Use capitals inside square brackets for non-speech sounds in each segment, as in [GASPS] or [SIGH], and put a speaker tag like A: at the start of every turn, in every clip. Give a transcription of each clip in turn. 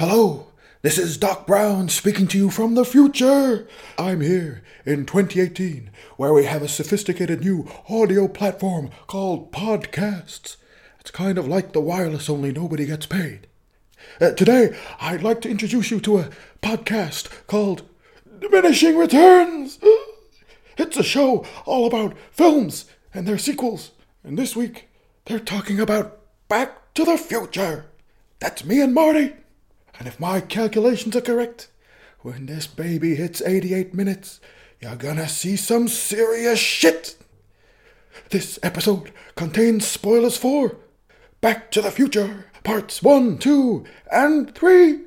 A: Hello, this is Doc Brown speaking to you from the future. I'm here in 2018, where we have a sophisticated new audio platform called podcasts. It's kind of like the wireless, only nobody gets paid. Uh, today, I'd like to introduce you to a podcast called Diminishing Returns. [GASPS] It's a show all about films and their sequels. And this week, they're talking about Back to the Future. That's me and Marty. And if my calculations are correct, when this baby hits 88 minutes, you're gonna see some serious shit. This episode contains spoilers for Back to the Future, parts 1, 2, and 3.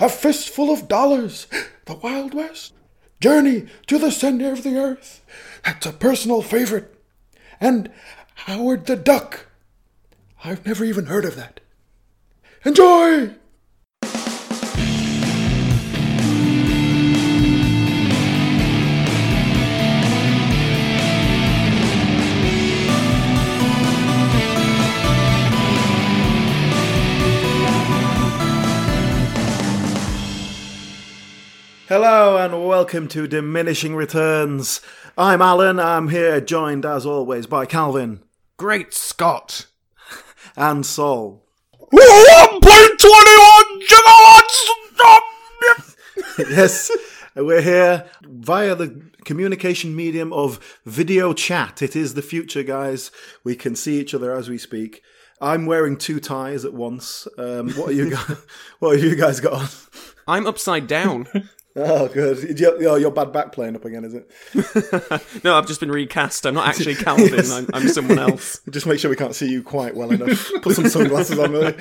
A: A Fistful of Dollars, [GASPS] The Wild West, Journey to the Center of the Earth, that's a personal favorite, and Howard the Duck. I've never even heard of that. Enjoy!
B: Hello and welcome to Diminishing Returns. I'm Alan. I'm here joined as always by Calvin
C: Great Scott!
B: and Saul.
C: 1.21 gigawatts! [LAUGHS]
B: yes, we're here via the communication medium of video chat. It is the future, guys. We can see each other as we speak. I'm wearing two ties at once. Um, what are you guys? [LAUGHS] what have you guys got on?
C: I'm upside down. [LAUGHS]
B: Oh, good. Your, your, your bad back playing up again, is it? [LAUGHS]
C: no, I've just been recast. I'm not actually Calvin,
B: Yes. [LAUGHS]
C: I'm, I'm someone else.
B: Just make sure we can't see you quite well enough. [LAUGHS] Put some sunglasses on, really.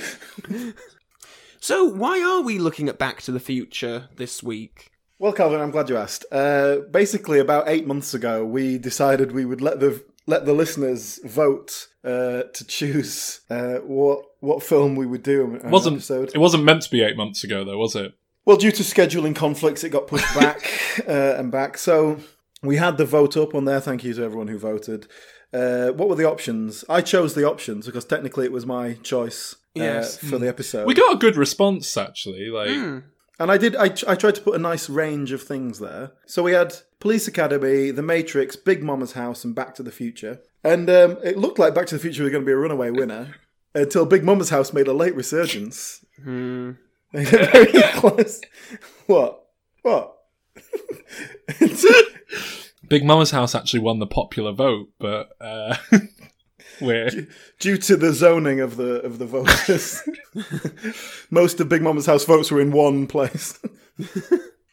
C: So, why are we looking at Back to the Future this week?
B: Well, Calvin, I'm glad you asked. Uh, basically, about eight months ago, we decided we would let the let the listeners vote uh, to choose uh, what what film we would do. in an
D: wasn't
B: episode.
D: it wasn't meant to be eight months ago though, was it?
B: Well, due to scheduling conflicts, it got pushed back [LAUGHS] uh, and back. So we had the vote up on there. Thank you to everyone who voted. Uh, what were the options? I chose the options because technically it was my choice uh,
C: Yes.
B: for the episode.
D: We got a good response actually. Like
C: Hmm.
B: And I did. I, I tried to put a nice range of things there. So we had Police Academy, The Matrix, Big Mama's House, and Back to the Future. And um, it looked like Back to the Future was going to be a runaway winner until Big Mama's House made a late resurgence.
C: Hmm.
B: Made it very [LAUGHS] close. What? What? [LAUGHS]
D: Big Mama's House actually won the popular vote, but uh, [LAUGHS] we're
B: Due to the zoning of the of the voters, most of Big Mama's House votes were in one place.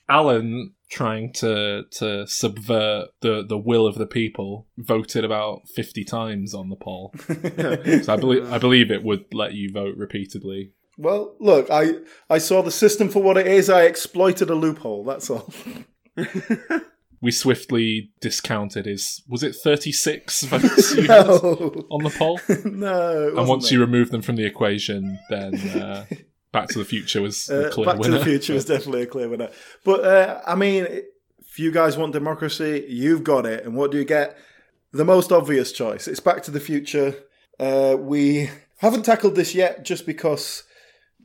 D: Alan trying to to subvert the the will of the people voted about fifty times on the poll. so I believe I believe it would let you vote repeatedly.
B: Well, look, I I saw the system for what it is. I exploited a loophole. That's all. [LAUGHS]
D: We swiftly discounted his was it thirty six [LAUGHS] votes you had
B: No,
D: on the poll? [LAUGHS]
B: no.
D: and once you remove them from the equation, then uh, Back to the Future was
B: uh,
D: clear
B: Back
D: winner.
B: to the Future is definitely a clear winner. But uh, I mean, if you guys want democracy, you've got it. And what do you get? The most obvious choice. It's Back to the Future. Uh, we haven't tackled this yet, just because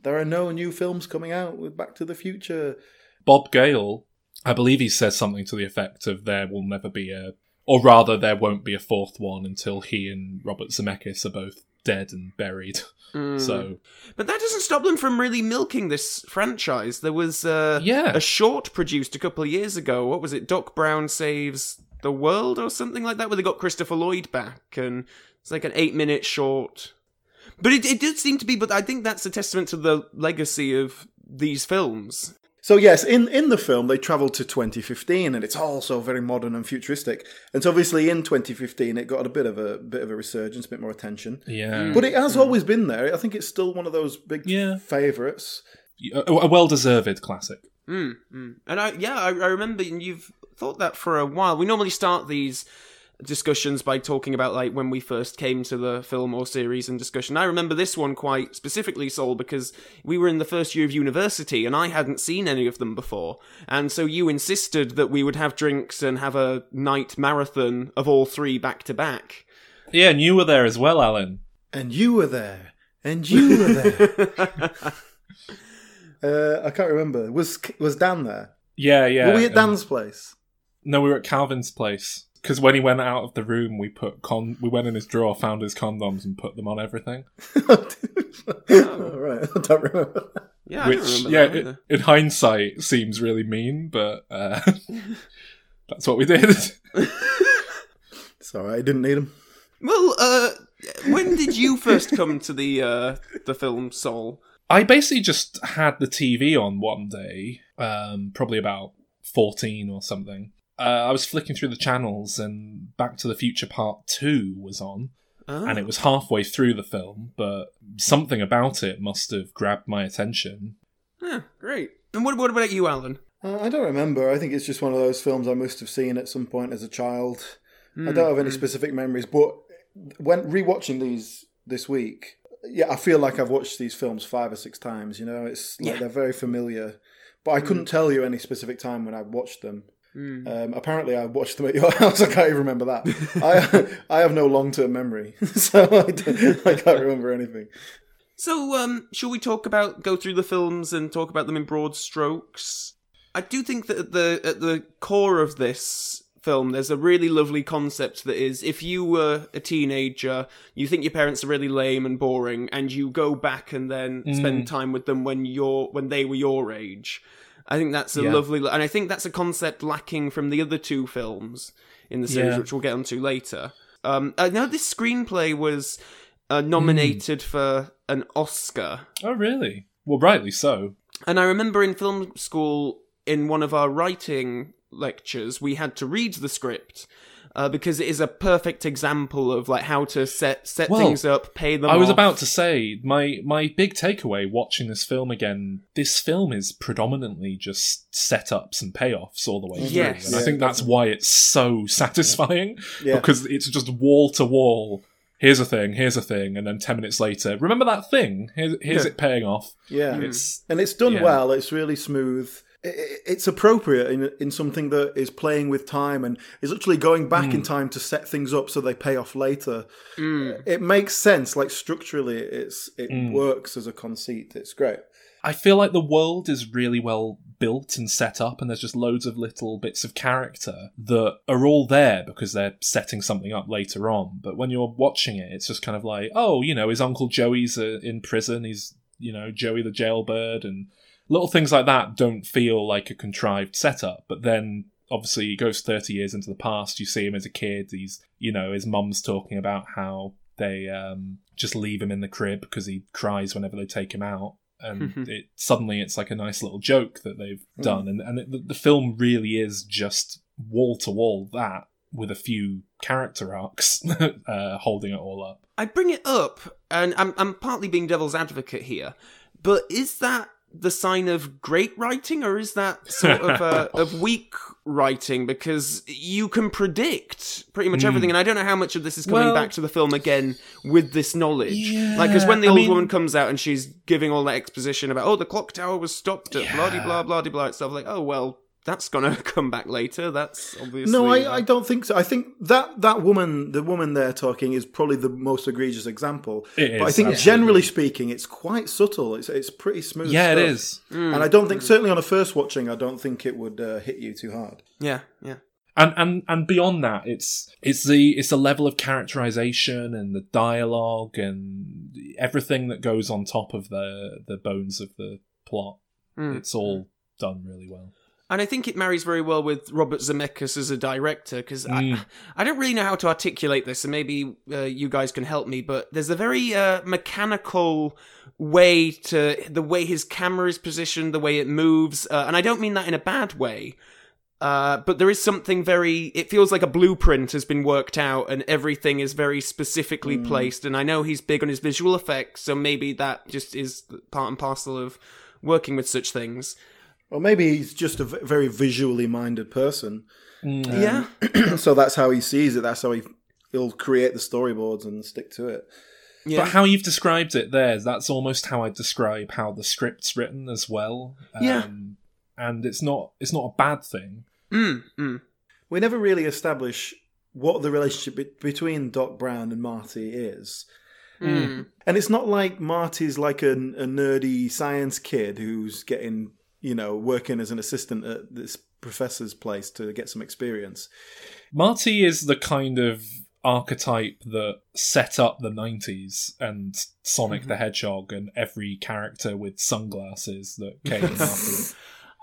B: there are no new films coming out with Back to the Future.
D: Bob Gale, I believe he says something to the effect of there will never be a, or rather, there won't be a fourth one until he and Robert Zemeckis are both dead and buried.
C: Hmm.
D: So
C: But that doesn't stop them from really milking this franchise. There was uh,
D: Yeah.
C: a short produced a couple of years ago. What was it? Doc Brown Saves the World or something like that, where they got Christopher Lloyd back. And it's like an eight minute short. But it, it did seem to be, but I think that's a testament to the legacy of these films.
B: So yes, in, in the film they travel to 2015, and it's also very modern and futuristic. And so obviously in 2015 it got a bit of a bit of a resurgence, a bit more attention.
D: yeah,
B: But it has always been there. I think it's still one of those big
D: Yeah.
B: favourites.
D: a, a well deserved classic.
C: Mm, mm. And I, yeah, I, I remember and you've thought that for a while. We normally start these discussions by talking about like when we first came to the film or series and discussion. I remember this one quite specifically, Sol, because we were in the first year of university and I hadn't seen any of them before. And so you insisted that we would have drinks and have a night marathon of all three back to back.
D: Yeah, and you were there as well, Alan.
B: And you were there. And you were there. [LAUGHS] [LAUGHS] Uh, I can't remember. Was was Dan there?
D: Yeah, yeah.
B: Were we at
D: and-
B: Dan's place?
D: No, we were at Calvin's place because when he went out of the room, we put con. We went in his drawer, found his condoms, and put them on everything. [LAUGHS]
B: oh, right. I don't remember.
C: Yeah,
D: Which,
C: don't remember
D: yeah,
C: that
D: i- in hindsight, seems really mean, but uh, [LAUGHS] that's what we did.
B: Sorry, all right. I didn't need him.
C: Well, uh, when did you first come to the uh, the film Saul?
D: I basically just had the TV on one day, um, probably about 14 or something. Uh, I was flicking through the channels and Back to the Future Part 2 was on,
C: Oh.
D: and it was halfway through the film, but something about it must have grabbed my attention.
C: Yeah, great. And what, what about you, Alan?
B: Uh, I don't remember. I think it's just one of those films I must have seen at some point as a child.
C: Hmm,
B: I don't have any specific memories, but when rewatching these this week, yeah, I feel like I've watched these films five or six times. You know, it's like
C: Yeah.
B: they're very familiar, but I couldn't tell you any specific time when I watched them.
C: Hmm.
B: Um, apparently, I watched them at your [LAUGHS] house. I can't even remember that. I I have no long term memory, [LAUGHS] so I, I can't remember anything.
C: So, um, shall we talk about go through the films and talk about them in broad strokes? I do think that at the at the core of this film, there's a really lovely concept that is if you were a teenager, you think your parents are really lame and boring, and you go back and then spend time with them when you're when they were your age. I think that's a
D: Yeah.
C: lovely, and I think that's a concept lacking from the other two films in the series,
D: Yeah.
C: which we'll get onto later. Um, I know this screenplay was uh, nominated for an Oscar,
D: Oh, really? Well, rightly so.
C: and I remember in film school, in one of our writing lectures, we had to read the script. Uh, because it is a perfect example of like how to set set
D: Well,
C: things up, pay them.
D: I was
C: off.
D: about to say my my big takeaway watching this film again. This film is predominantly just setups and payoffs all the way through,
C: Yes.
D: and I think that's why it's so satisfying
B: Yeah.
D: because it's just wall to wall. Here's a thing, here's a thing, and then ten minutes later, remember that thing? Here's, here's
C: Yeah.
D: it paying off.
B: Yeah,
D: It's
B: and it's done
D: yeah.
B: well. It's really smooth. It's appropriate in in something that is playing with time and is actually going back
D: Hmm.
B: in time to set things up so they pay off later.
C: Mm.
B: It makes sense. Like structurally, it's it
D: Hmm.
B: works as a conceit. It's great.
D: I feel like the world is really well built and set up, and there's just loads of little bits of character that are all there because they're setting something up later on. But when you're watching it, it's just kind of like, oh, you know, his uncle Joey's uh, in prison. He's, you know, Joey the jailbird, and little things like that don't feel like a contrived setup. But then obviously he goes 30 years into the past. You see him as a kid. He's, you know, his mum's talking about how they um, just leave him in the crib because he cries whenever they take him out. And [LAUGHS] it suddenly it's like a nice little joke that they've done, and and it, the, the film really is just wall to wall that with a few character arcs [LAUGHS] uh, holding it all up.
C: I bring it up, and I'm I'm partly being devil's advocate here, but is that the sign of great writing, or is that sort of uh, [LAUGHS] of weak writing? Because you can predict pretty much everything, and I don't know how much of this is coming
D: Well-
C: back to the film again with this knowledge.
D: Yeah,
C: like, because when the
D: I
C: old
D: mean-
C: woman comes out and she's giving all that exposition about, oh, the clock tower was stopped at blah
D: Yeah.
C: blah blah de blah, it's stuff like, oh well. That's gonna [LAUGHS] come back later. That's obviously
B: No, I, I don't think so. I think that that woman, the woman there talking, is probably the most egregious example.
D: It
B: but I think
D: absolutely.
B: generally speaking, it's quite subtle. It's it's pretty smooth.
D: Yeah, it
B: stuff.
D: is.
C: Mm.
B: And I don't think, certainly on a first watching, I don't think it would uh, hit you too hard.
C: yeah, yeah.
D: and and and beyond that it's it's the it's the level of characterization and the dialogue and everything that goes on top of the the bones of the plot
C: Mm.
D: it's all done really well
C: And I think it marries very well with Robert Zemeckis as a director because
D: Mm.
C: I, [SIGHS] I don't really know how to articulate this, and maybe uh, you guys can help me. But there's a very uh, mechanical way to the way his camera is positioned, the way it moves, uh, and I don't mean that in a bad way. Uh, but there is something very. It feels like a blueprint has been worked out, and everything is very specifically placed. And I know he's big on his visual effects, so maybe that just is part and parcel of working with such things.
B: Or maybe he's just a very visually minded person.
C: yeah. [CLEARS THROAT]
B: so that's how he sees it. That's how he he'll create the storyboards and stick to it.
C: Yeah.
D: but how you've described it there that's almost how i describe how the script's written as well
C: Yeah.
D: Um, and it's not it's not a bad thing
C: Mm, mm.
B: We never really establish what the relationship be- between Doc Brown and Marty is.
C: Mm.
B: And it's not like Marty's like a, a nerdy science kid who's getting, you know, working as an assistant at this professor's place to get some experience.
D: Marty is the kind of archetype that set up the 90s and Sonic the mm-hmm. Hedgehog and every character with sunglasses that [LAUGHS] came after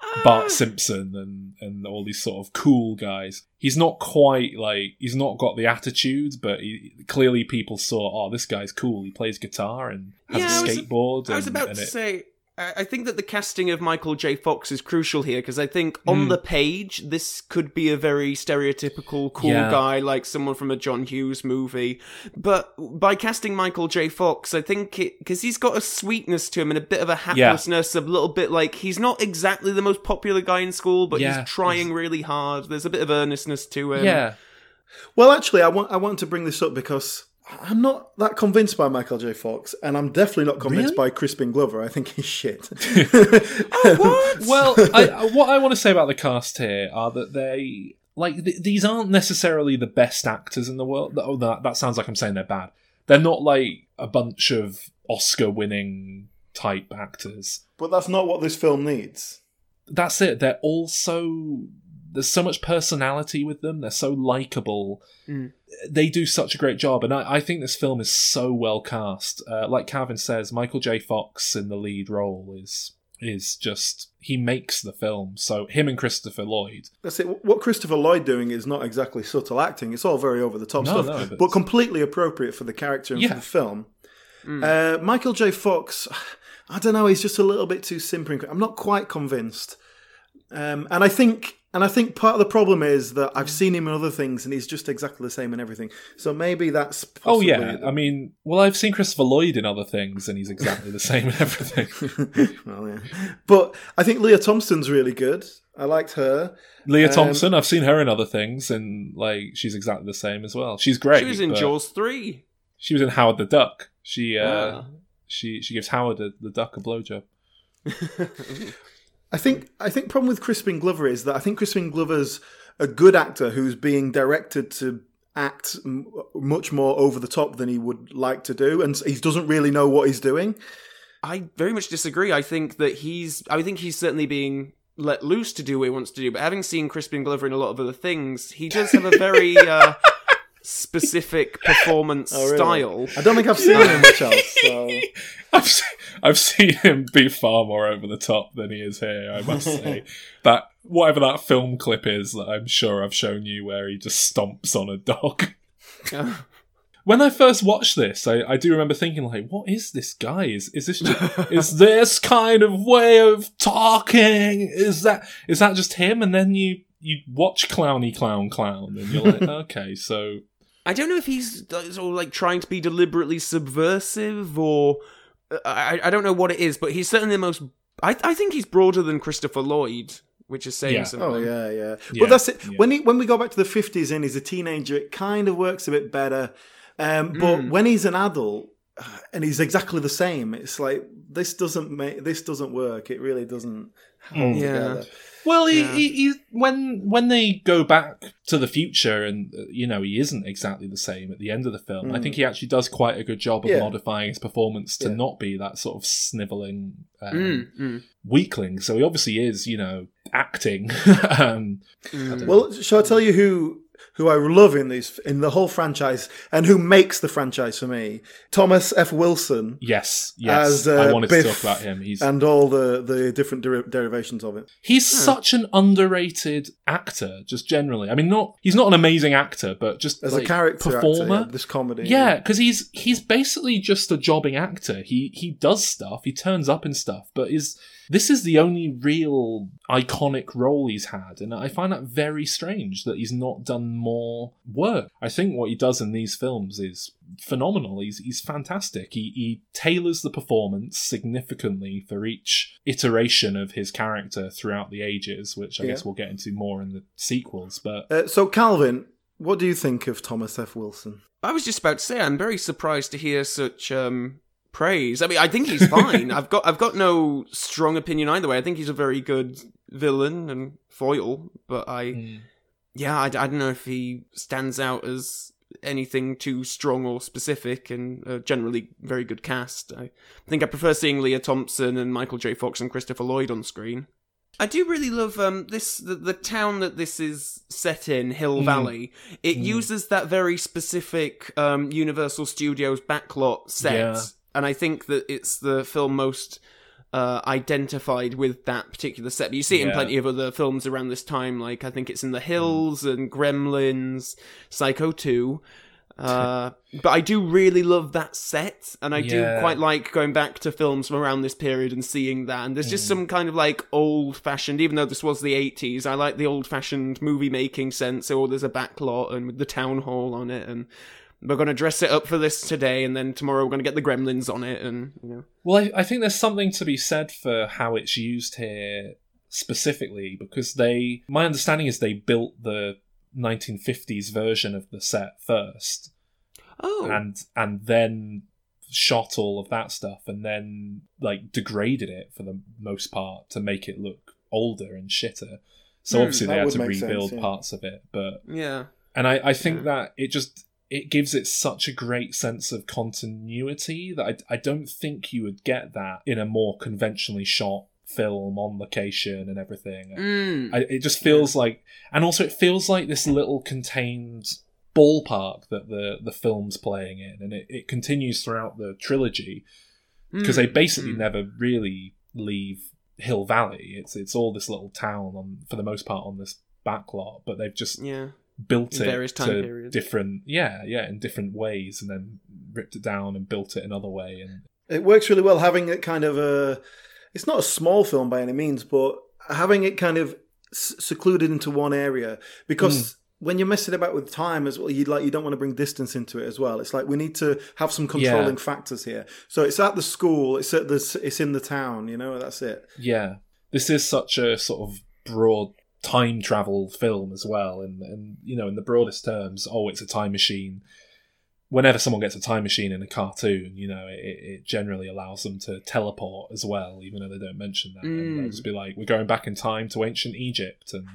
D: ah. Bart Simpson and, and all these sort of cool guys. He's not quite like, he's not got the attitude, but he, clearly people saw, oh, this guy's cool. He plays guitar and has
C: Yeah,
D: a
C: I was-
D: skateboard.
C: I was
D: and-
C: about
D: and
C: to
D: it-
C: say. I I think that the casting of Michael J. Fox is crucial here because I think on
D: Hmm.
C: the page this could be a very stereotypical cool
D: Yeah.
C: guy like someone from a John Hughes movie, but by casting Michael J. Fox, I think because he's got a sweetness to him and a bit of a haplessness, a little bit like he's not exactly the most popular guy in school, but
D: Yeah.
C: he's trying really hard. There's a bit of earnestness to him.
D: yeah.
B: Well, actually, I want I want to bring this up because I'm not that convinced by Michael J. Fox, and I'm definitely not convinced
D: Really?
B: by Crispin Glover. I think he's shit. [LAUGHS] [LAUGHS] Oh, what?
D: well, I, [LAUGHS] what I want to say about the cast here are that they like th- these aren't necessarily the best actors in the world. Oh, that that sounds like I'm saying they're bad. They're not like a bunch of Oscar-winning type actors.
B: but that's not what this film needs.
D: That's it. They're all so there's so much personality with them. They're so likable.
C: Mm.
D: They do such a great job, and I, I think this film is so well cast. Uh, like Calvin says, Michael J. Fox in the lead role is is just he makes the film. So him and Christopher Lloyd.
B: That's it. What Christopher Lloyd doing is not exactly subtle acting. It's all very over the top
D: No,
B: stuff,
D: no,
B: but,
D: but-
B: completely appropriate for the character and
D: Yeah.
B: for the film. Uh, Michael J. Fox, [SIGHS] I don't know. He's just a little bit too simpering. I'm not quite convinced, um, and I think. And I think part of the problem is that I've seen him in other things, and he's just exactly the same in everything. So maybe that's
D: Oh yeah, I mean, well, I've seen Christopher Lloyd in other things, and he's exactly the same in everything. [LAUGHS]
B: well, yeah. But I think Lea Thompson's really good. I liked her.
D: Lea
B: Um,
D: Thompson, I've seen her in other things, and like she's exactly the same as well. She's great.
C: She was in Jaws three.
D: She was in Howard the Duck. She uh,
C: Ah.
D: she she gives Howard the, the duck a blowjob. [LAUGHS]
B: I think I think problem with Crispin Glover is that I think Crispin Glover's a good actor who's being directed to act m- much more over the top than he would like to do, and he doesn't really know what he's doing.
C: I very much disagree. I think that he's. I think he's certainly being let loose to do what he wants to do. But having seen Crispin Glover in a lot of other things, he does have a very [LAUGHS] uh, specific [LAUGHS] performance
B: Oh, really?
C: style.
B: I don't think I've seen him much else. So. [LAUGHS]
D: I've se- I've seen him be far more over the top than he is here. I must [LAUGHS] say that whatever that film clip is that I'm sure I've shown you, where he just stomps on a dog. When I first watched this, I, I do remember thinking like, "What is this guy? Is is this just, is this kind of way of talking? Is that is that just him?" And then you you watch Clowny Clown Clown, and you're like, "Okay, so
C: I don't know if he's sort of like trying to be deliberately subversive or uh, I, I don't know what it is, but he's certainly the most. I, I think he's broader than Christopher Lloyd, which is saying
D: Yeah.
C: something.
B: Oh yeah, yeah.
D: Yeah,
B: But that's it.
D: yeah.
B: When he when we go back to the fifties and he's a teenager, it kind of works a bit better. Um, but
C: Mm.
B: when he's an adult uh, and he's exactly the same, it's like this doesn't make this doesn't work. It really doesn't hold
C: Yeah.
B: together.
D: Well, he,
C: Yeah.
D: he, he, when when they go back to the future, and uh, you know he isn't exactly the same at the end of the film. I think he actually does quite a good job of
B: Mm. Yeah.
D: modifying his performance to
B: Yeah.
D: not be that sort of sniveling um,
C: Mm, mm.
D: weakling. So he obviously is, you know, acting. [LAUGHS] um,
C: Mm.
B: Well, shall I tell you who who I love in these in the whole franchise and who makes the franchise for me? Thomas F. Wilson
D: yes, yes,
B: as uh,
D: I wanted
B: Biff
D: to talk about him. He's
B: and all the the different deri- derivations of it.
D: He's such an underrated actor, just generally. I mean, not he's not an amazing actor, but just
B: As
D: like,
B: a character
D: performer.
B: actor, yeah, this comedy.
D: Yeah, because he's he's basically just a jobbing actor. He he does stuff, he turns up in stuff, but is this is the only real iconic role he's had, and I find that very strange that he's not done more work. I think what he does in these films is phenomenal. He's he's fantastic. He he tailors the performance significantly for each iteration of his character throughout the ages, which I
B: Yeah.
D: guess we'll get into more in the sequels. But
B: Uh, so Calvin, what do you think of Thomas F. Wilson?
C: I was just about to say I'm very surprised to hear such um, praise. I mean, I think he's [LAUGHS] fine. I've got I've got no strong opinion either way. I think he's a very good villain and foil, but I
D: mm,
C: yeah, I, I don't know if he stands out as anything too strong or specific, and uh, generally very good cast. I think I prefer seeing Lea Thompson and Michael J. Fox and Christopher Lloyd on screen. I do really love um, this the, the town that this is set in, Hill Valley. It uses that very specific um, Universal Studios backlot set,
D: Yeah.
C: And I think that it's the film most uh, identified with that particular set. But you see it in plenty of other films around this time, like I think it's in The Hills and Gremlins, Psycho Two. Uh, but I do really love that set, and I do quite like going back to films from around this period and seeing that. And there's just some kind of like old fashioned, even though this was the 80s, I like the old fashioned movie making sense. So there's a backlot and with the town hall on it, and we're going to dress it up for this today, and then tomorrow we're going to get the gremlins on it, and you know.
D: Well, I, I think there's something to be said for how it's used here specifically because they, my understanding is they built the 1950s version of the set first,
C: Oh,
D: and and then shot all of that stuff, and then like degraded it for the most part to make it look older and shitter. So
C: Hmm,
D: obviously
B: that
D: they had to
B: make sense,
D: rebuild
B: yeah.
D: parts of it, but
C: yeah.
D: and I, I think
C: Yeah.
D: that it just it gives it such a great sense of continuity that I, I don't think you would get that in a more conventionally shot film on location and everything.
C: Mm.
D: I, it just feels like, and also it feels like this little contained ballpark that the the film's playing in, and it, it continues throughout the trilogy because they
C: Mm.
D: basically
C: Mm.
D: never really leave Hill Valley. It's it's all this little town on for the most part on this backlot, but they've just
C: yeah.
D: Built
C: In
D: it
C: various time
D: to
C: periods.
D: different yeah yeah in different ways and then ripped it down and built it another way and
B: It works really well having it kind of a. It's not a small film by any means, but having it kind of secluded into one area because. Mm. When you're messing about with time as well, you like you don't want to bring distance into it as well. It's like we need to have some controlling factors here. So it's at the school, it's at the, it's in the town. You know, that's it.
D: yeah this is such a sort of broad time travel film as well and and you know in the broadest terms oh it's a time machine whenever someone gets a time machine in a cartoon you know it, it generally allows them to teleport as well even though they don't mention that and they'll
C: Mm.
D: just be like we're going back in time to ancient egypt and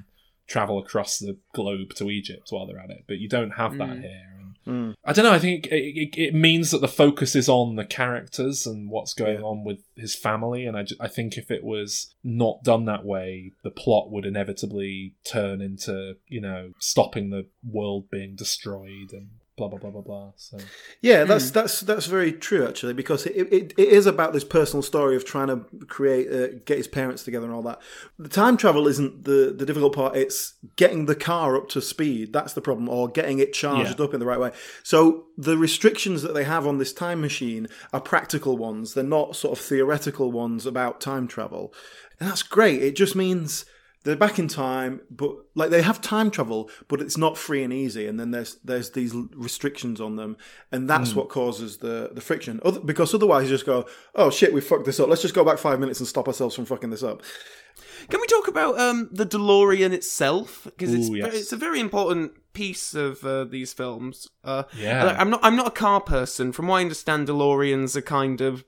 D: travel across the globe to egypt while they're at it but you don't have that
C: Mm.
D: here
B: Mm.
D: I don't know. I think it, it, it means that the focus is on the characters and what's going
B: Yeah.
D: on with his family. And I, I think if it was not done that way, the plot would inevitably turn into, you know, stopping the world being destroyed and blah, blah, blah, blah, blah. So,
B: Yeah, that's that's that's very true actually, because it, it, it is about this personal story of trying to create, uh, get his parents together and all that. The time travel isn't the the difficult part; it's getting the car up to speed. That's the problem, or getting it charged
D: Yeah.
B: up in the right way. So the restrictions that they have on this time machine are practical ones; they're not sort of theoretical ones about time travel, and that's great. It just means they're back in time, but like they have time travel, but it's not free and easy. And then there's there's these restrictions on them, and that's what causes the the friction. Other, because otherwise, you just go, oh shit, we fucked this up. Let's just go back five minutes and stop ourselves from fucking this up.
C: Can we talk about um, the DeLorean itself? Because it's
D: Ooh, yes.
C: it's a very important piece of uh, these films. Uh,
D: Yeah.
C: I'm not I'm not a car person. From what I understand, DeLoreans are kind of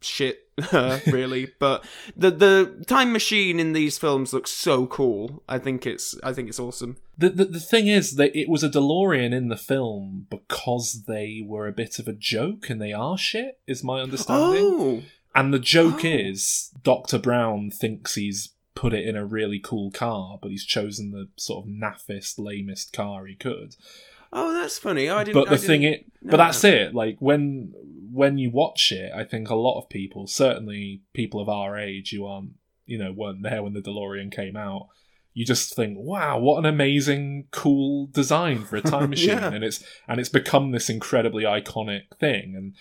C: shit, [LAUGHS] really. but the the time machine in these films looks so cool. I think it's I think it's awesome.
D: the, the, the thing is that it was a DeLorean in the film because they were a bit of a joke and they are shit, is my understanding.
C: Oh,
D: And the joke
C: Oh.
D: is Dr. Brown thinks he's put it in a really cool car, but he's chosen the sort of naffest, lamest car he could.
C: Oh, that's funny. Oh, I didn't.
D: But the thing it
C: know
D: but that's
C: that.
D: it. Like when when you watch it, I think a lot of people, certainly people of our age who aren't, you know, weren't there when the DeLorean came out, you just think, wow, what an amazing, cool design for a time [LAUGHS] machine.
C: Yeah.
D: And it's and it's become this incredibly iconic thing. And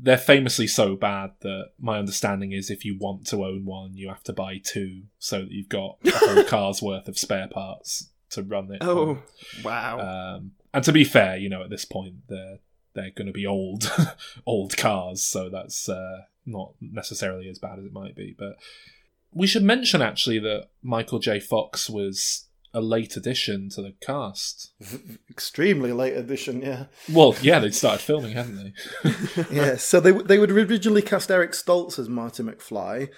D: they're famously so bad that my understanding is if you want to own one, you have to buy two so that you've got a whole [LAUGHS] car's worth of spare parts to run it.
C: Oh,
D: on.
C: wow.
D: Um, and to be fair, you know, at this point they're they're going to be old, [LAUGHS] old cars, so that's uh, not necessarily as bad as it might be. But we should mention actually that Michael J. Fox was a late addition to the cast. [LAUGHS]
B: Extremely late addition, yeah.
D: Well, yeah, they'd started filming, hadn't they? [LAUGHS]
B: yeah, so they they would originally cast Eric Stoltz as Marty McFly,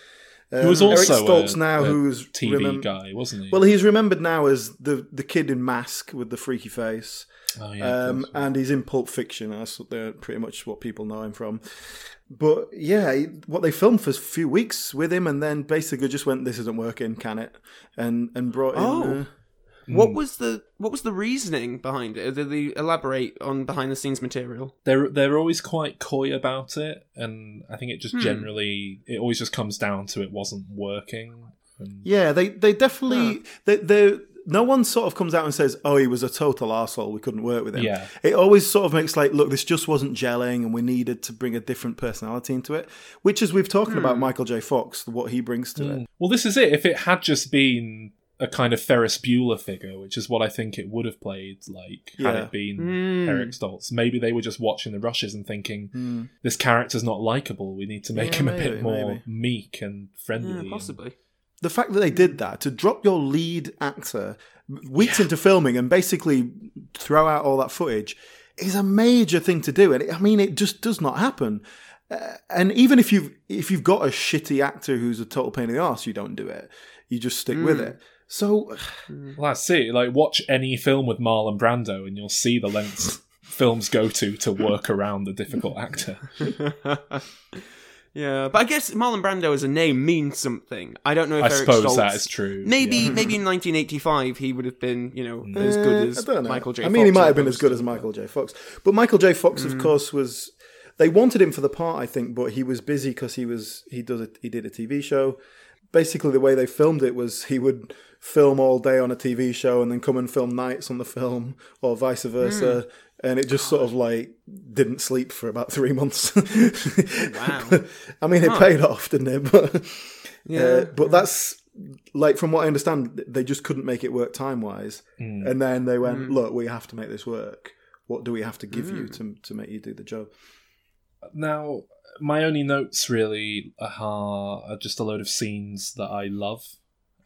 D: He was
B: Um,
D: also
B: Eric Stoltz
D: a,
B: now,
D: a
B: who's
D: TV
B: remem-
D: guy, wasn't he?
B: Well, he's remembered now as the the kid in Mask with the freaky face.
D: oh, yeah,
B: um, and he's in Pulp Fiction. That's what they're pretty much what people know him from. But yeah, what they filmed for a few weeks with him, and then basically just went, "This isn't working, can it?" and and brought in.
C: Oh.
B: Uh,
C: What hmm. was the what was the reasoning behind it? Did they elaborate on behind the scenes material?
D: they're they're always quite coy about it, and I think it just
C: Hmm.
D: generally it always just comes down to it wasn't working. And,
B: yeah, they they definitely they they. No one sort of comes out and says, "Oh, he was a total asshole. We couldn't work with him."
D: Yeah.
B: it always sort of makes like, "Look, this just wasn't gelling, and we needed to bring a different personality into it." Which, as we've talked about, hmm. Michael J. Fox, what he brings to it. Hmm.
D: Well, this is it. If it had just been a kind of Ferris Bueller figure, which is what I think it would have played like had
B: Yeah.
D: it been
C: Hmm.
D: Eric Stoltz, maybe they were just watching the rushes and thinking, "This character's not likable. We need to make
B: Yeah,
D: him a bit more
B: maybe.
D: meek and friendly."
C: Yeah,
D: and-
C: possibly.
B: the fact that they did that to drop your lead actor weeks into filming and basically throw out all that footage is a major thing to do and it, i mean it just does not happen uh, and even if you've if you've got a shitty actor who's a total pain in the ass you don't do it you just stick with it so [SIGHS]
D: Well, that's it. Like, watch any film with Marlon Brando, and you'll see the lengths films go to to work around the difficult actor. [LAUGHS]
C: Yeah, but I guess Marlon Brando as a name means something. I don't know if
D: I
C: Eric
D: suppose
C: Stoltz,
D: that is true.
C: Maybe
D: yeah.
C: maybe in 1985 he would have been you know as good
B: Uh,
C: as
B: know.
C: Michael J.
B: I mean, he might have been as good as Michael J. Fox, but Michael J. Fox, of course, was. They wanted him for the part, I think, but he was busy because he was he does a, he did a TV show. Basically, the way they filmed it was he would film all day on a TV show and then come and film nights on the film, or vice versa. Hmm. And it just sort of like didn't sleep for about three months. [LAUGHS]
C: wow.
B: I mean, it paid off, didn't it? [LAUGHS] But
C: Yeah.
B: uh, but that's like from what I understand, they just couldn't make it work time wise, hmm. and then they went, hmm. "Look, we have to make this work. What do we have to give you to to make you do the job?"
D: Now, my only notes really are, are just a load of scenes that I love.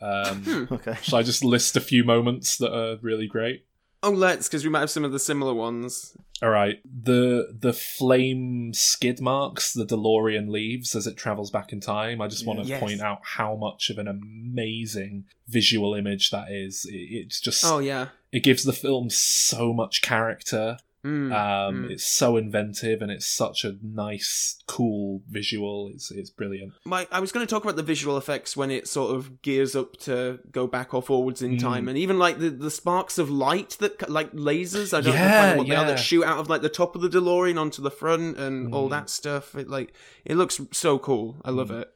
D: Um, [LAUGHS]
B: Okay,
D: Shall I just list a few moments that are really great?
C: Oh, let's because we might have some of the similar ones.
D: All right, the the flame skid marks the DeLorean leaves as it travels back in time. I just want to
C: Yes.
D: point out how much of an amazing visual image that is. It, it's just
C: Oh yeah.
D: it gives the film so much character.
C: Mm,
D: Um,
C: mm.
D: It's so inventive and it's such a nice, cool visual. It's it's brilliant.
C: My, I was going to talk about the visual effects when it sort of gears up to go back or forwards in
D: Mm.
C: time, and even like the, the sparks of light that like lasers. I don't know
D: Yeah,
C: quite what they are that shoot out of like the top of the DeLorean onto the front and all
D: Mm.
C: that stuff. It like it looks so cool. I love it.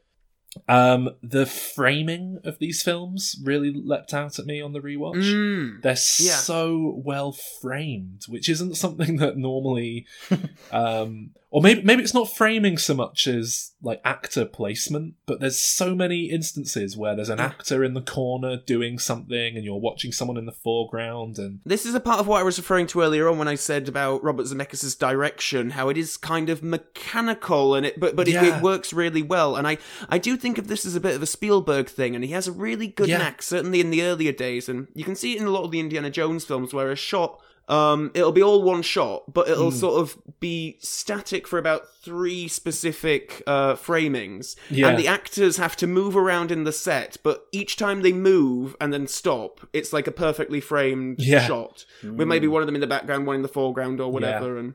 D: Um, the framing of these films really leapt out at me on the rewatch.
C: Mm.
D: They're
C: Yeah.
D: so well framed, which isn't something that normally, [LAUGHS] um, or maybe maybe it's not framing so much as like actor placement, but there's so many instances where there's an actor in the corner doing something, and you're watching someone in the foreground, and
C: This is a part of what I was referring to earlier on when I said about Robert Zemeckis' direction, how it is kind of mechanical and it, but but it,
D: Yeah.
C: it works really well. And I I do think of this as a bit of a Spielberg thing, and he has a really good
D: Yeah.
C: knack, certainly in the earlier days, and you can see it in a lot of the Indiana Jones films where a shot. Um, it'll be all one shot, but it'll
D: Hmm.
C: sort of be static for about three specific uh, framings,
D: Yeah.
C: and the actors have to move around in the set. But each time they move and then stop, it's like a perfectly framed
D: Yeah.
C: shot with maybe one of them in the background, one in the foreground, or whatever, and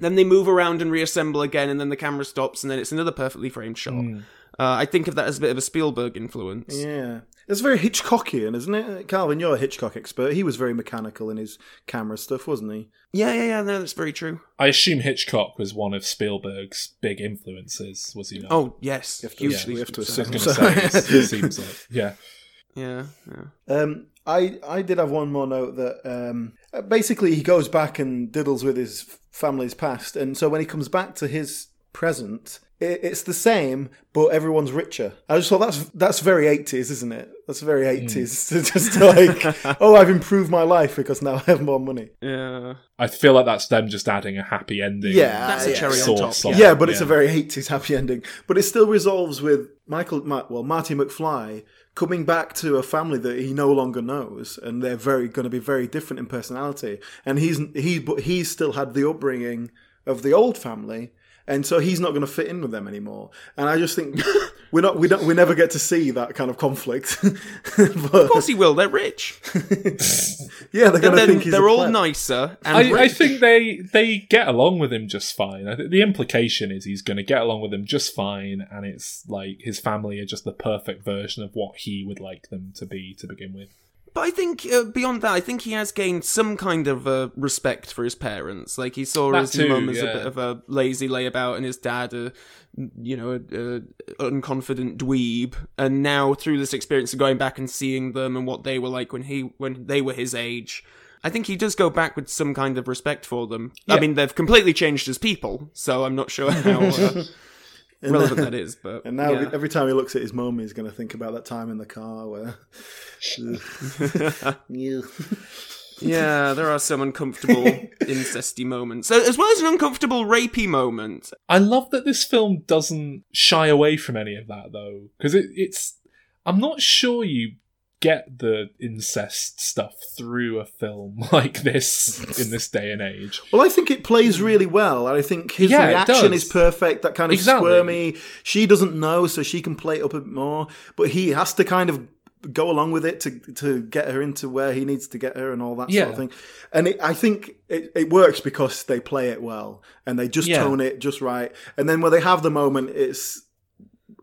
C: then they move around and reassemble again, and then the camera stops, and then it's another perfectly framed shot. Uh, I think of that as a bit of a Spielberg influence.
B: yeah, it's very Hitchcockian, isn't it? Calvin, you're a Hitchcock expert. He was very mechanical in his camera stuff, wasn't he?
C: Yeah, yeah, yeah. No, that's very true.
D: I assume Hitchcock was one of Spielberg's big influences, was he not?
C: Oh yes,
B: have to-
C: hugely.
B: we have to
C: so.
D: I was
B: assume.
D: going to say, it seems like, yeah. [LAUGHS]
C: Yeah, yeah.
B: Um, I I did have one more note that um, basically he goes back and diddles with his family's past, and so when he comes back to his present, it, it's the same, but everyone's richer. I just thought that's that's very eighties, isn't it? That's very hmm. eighties. [LAUGHS] just like, [LAUGHS] oh, I've improved my life because now I have more money.
C: Yeah.
D: I feel like that's them just adding a happy ending.
B: Yeah,
C: That's a
B: yeah.
C: cherry on top.
D: on
B: Yeah,
D: it,
B: but it's a very 80s happy ending. But it still resolves with Michael, well, Marty McFly coming back to a family that he no longer knows, and they're very going to be very different in personality. And he's he, but he's still had the upbringing of the old family, and so he's not going to fit in with them anymore. And I just think [LAUGHS] we're not we don't we never get to see that kind of conflict. [LAUGHS]
C: Of course he will. They're rich. [LAUGHS]
B: yeah, they're
C: And
B: gonna
C: then
B: think he's
C: they're
B: a
C: all
B: pleb.
C: nicer. And
D: I, I think they they get along with him just fine. I think the implication is he's going to get along with them just fine, and it's like his family are just the perfect version of what he would like them to be to begin with.
C: But I think uh, beyond that, I think he has gained some kind of uh, respect for his parents. Like he saw
D: That
C: his
D: too,
C: mum as a bit of a lazy layabout, and his dad, a you know, a, a unconfident dweeb. And now through this experience of going back and seeing them and what they were like when he when they were his age. I think he does go back with some kind of respect for them. I mean, they've completely changed as people, so I'm not sure how uh, [LAUGHS] relevant that is. But
B: And now
C: yeah.
B: every time he looks at his mum, he's going to think about that time in the car where. [LAUGHS] Yeah.
C: Yeah, there are some uncomfortable [LAUGHS] incesty moments, as well as an uncomfortable rapey moment.
D: I love that this film doesn't shy away from any of that though, because it, it's. I'm not sure you get the incest stuff through a film [LAUGHS] like this in this day and age.
B: Well, I think it plays really well. I think his
D: Yeah,
B: reaction is perfect. That kind of
D: Exactly.
B: squirmy. She doesn't know, so she can play it up a bit more. But he has to kind of go along with it to to get her into where he needs to get her and all that sort of thing. And it, I think it, it works because they play it well and they just
D: Yeah.
B: tone it just right. And then when they have the moment, it's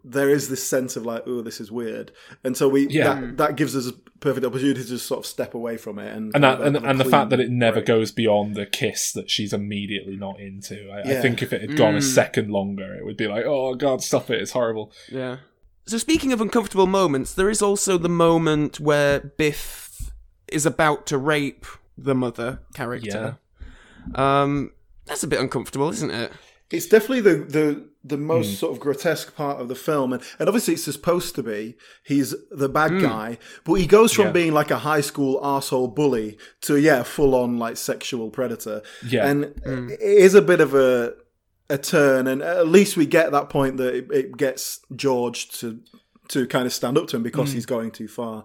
B: there is this sense of like, oh, this is weird, and so we
D: Yeah.
B: that, that gives us a perfect opportunity to just sort of step away from it and
D: and that and, and the fact that it never
B: break.
D: goes beyond the kiss that she's immediately not into. I, I think if it had gone a
C: Mm.
D: second longer, it would be like, oh god, stop it, it's horrible.
C: Yeah. So speaking of uncomfortable moments, there is also the moment where Biff is about to rape the mother character. Yeah. Um, that's a bit uncomfortable, isn't it?
B: It's definitely the the the most
D: Hmm.
B: sort of grotesque part of the film, and, and obviously it's supposed to be he's the bad guy, but he goes from
D: Hmm. Yeah.
B: being like a high school asshole bully to yeah, full on like sexual predator.
D: Yeah.
B: and it is a bit of a a turn, and at least we get that point that it, it gets George to to kind of stand up to him because he's going too far.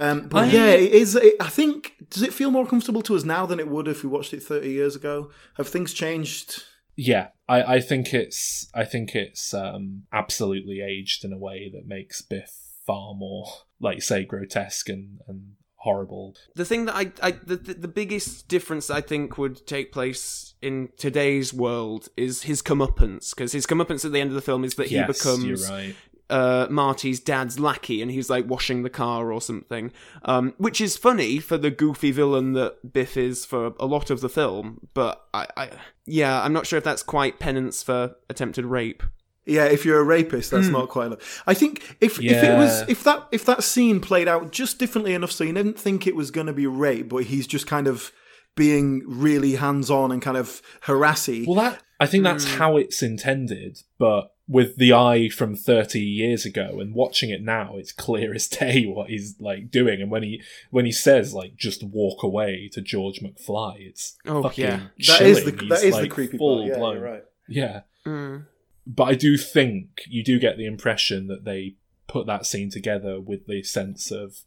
B: Um, but
D: Hmm. I-
B: yeah, it is. It, I think does it feel more comfortable to us now than it would if we watched it thirty years ago? Have things changed?
D: Yeah, I, I think it's I think it's um, absolutely aged in a way that makes Biff far more, like say, grotesque and, and horrible.
C: The thing that I, I the, the the biggest difference I think would take place in today's world is his comeuppance, because his comeuppance at the end of the film is that he
D: yes,
C: becomes
D: you're right.
C: Uh, Marty's dad's lackey, and he's like washing the car or something, um, which is funny for the goofy villain that Biff is for a lot of the film. But I, I yeah, I'm not sure if that's quite penance for attempted rape.
B: Yeah, if you're a rapist, that's not quite enough. I think if if it was if that if that scene played out just differently enough, so you didn't think it was going to be rape, but he's just kind of being really hands on and kind of harassy.
D: Well, that I think that's how it's intended, but with the eye from 30 years ago and watching it now, it's clear as day [LAUGHS] what he's like doing. And when he when he says like just walk away to George McFly, it's
C: Oh,
D: fucking
C: yeah.
B: that is
D: chilling.
B: the
D: He's,
B: that is the creepy
D: full
B: part. Yeah,
D: blown.
B: you're right.
D: Yeah,
C: Mm.
D: but I do think you do get the impression that they put that scene together with the sense of,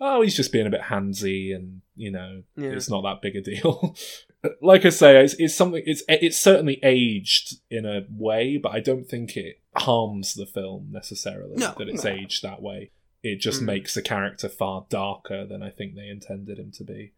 D: oh, he's just being a bit handsy, and you know,
C: Yeah.
D: it's not that big a deal. [LAUGHS] like I say, it's, it's something. It's it's certainly aged in a way, but I don't think it harms the film necessarily
C: No,
D: that it's
B: no.
D: aged that way. It just
C: Mm.
D: makes the character far darker than I think they intended him to be.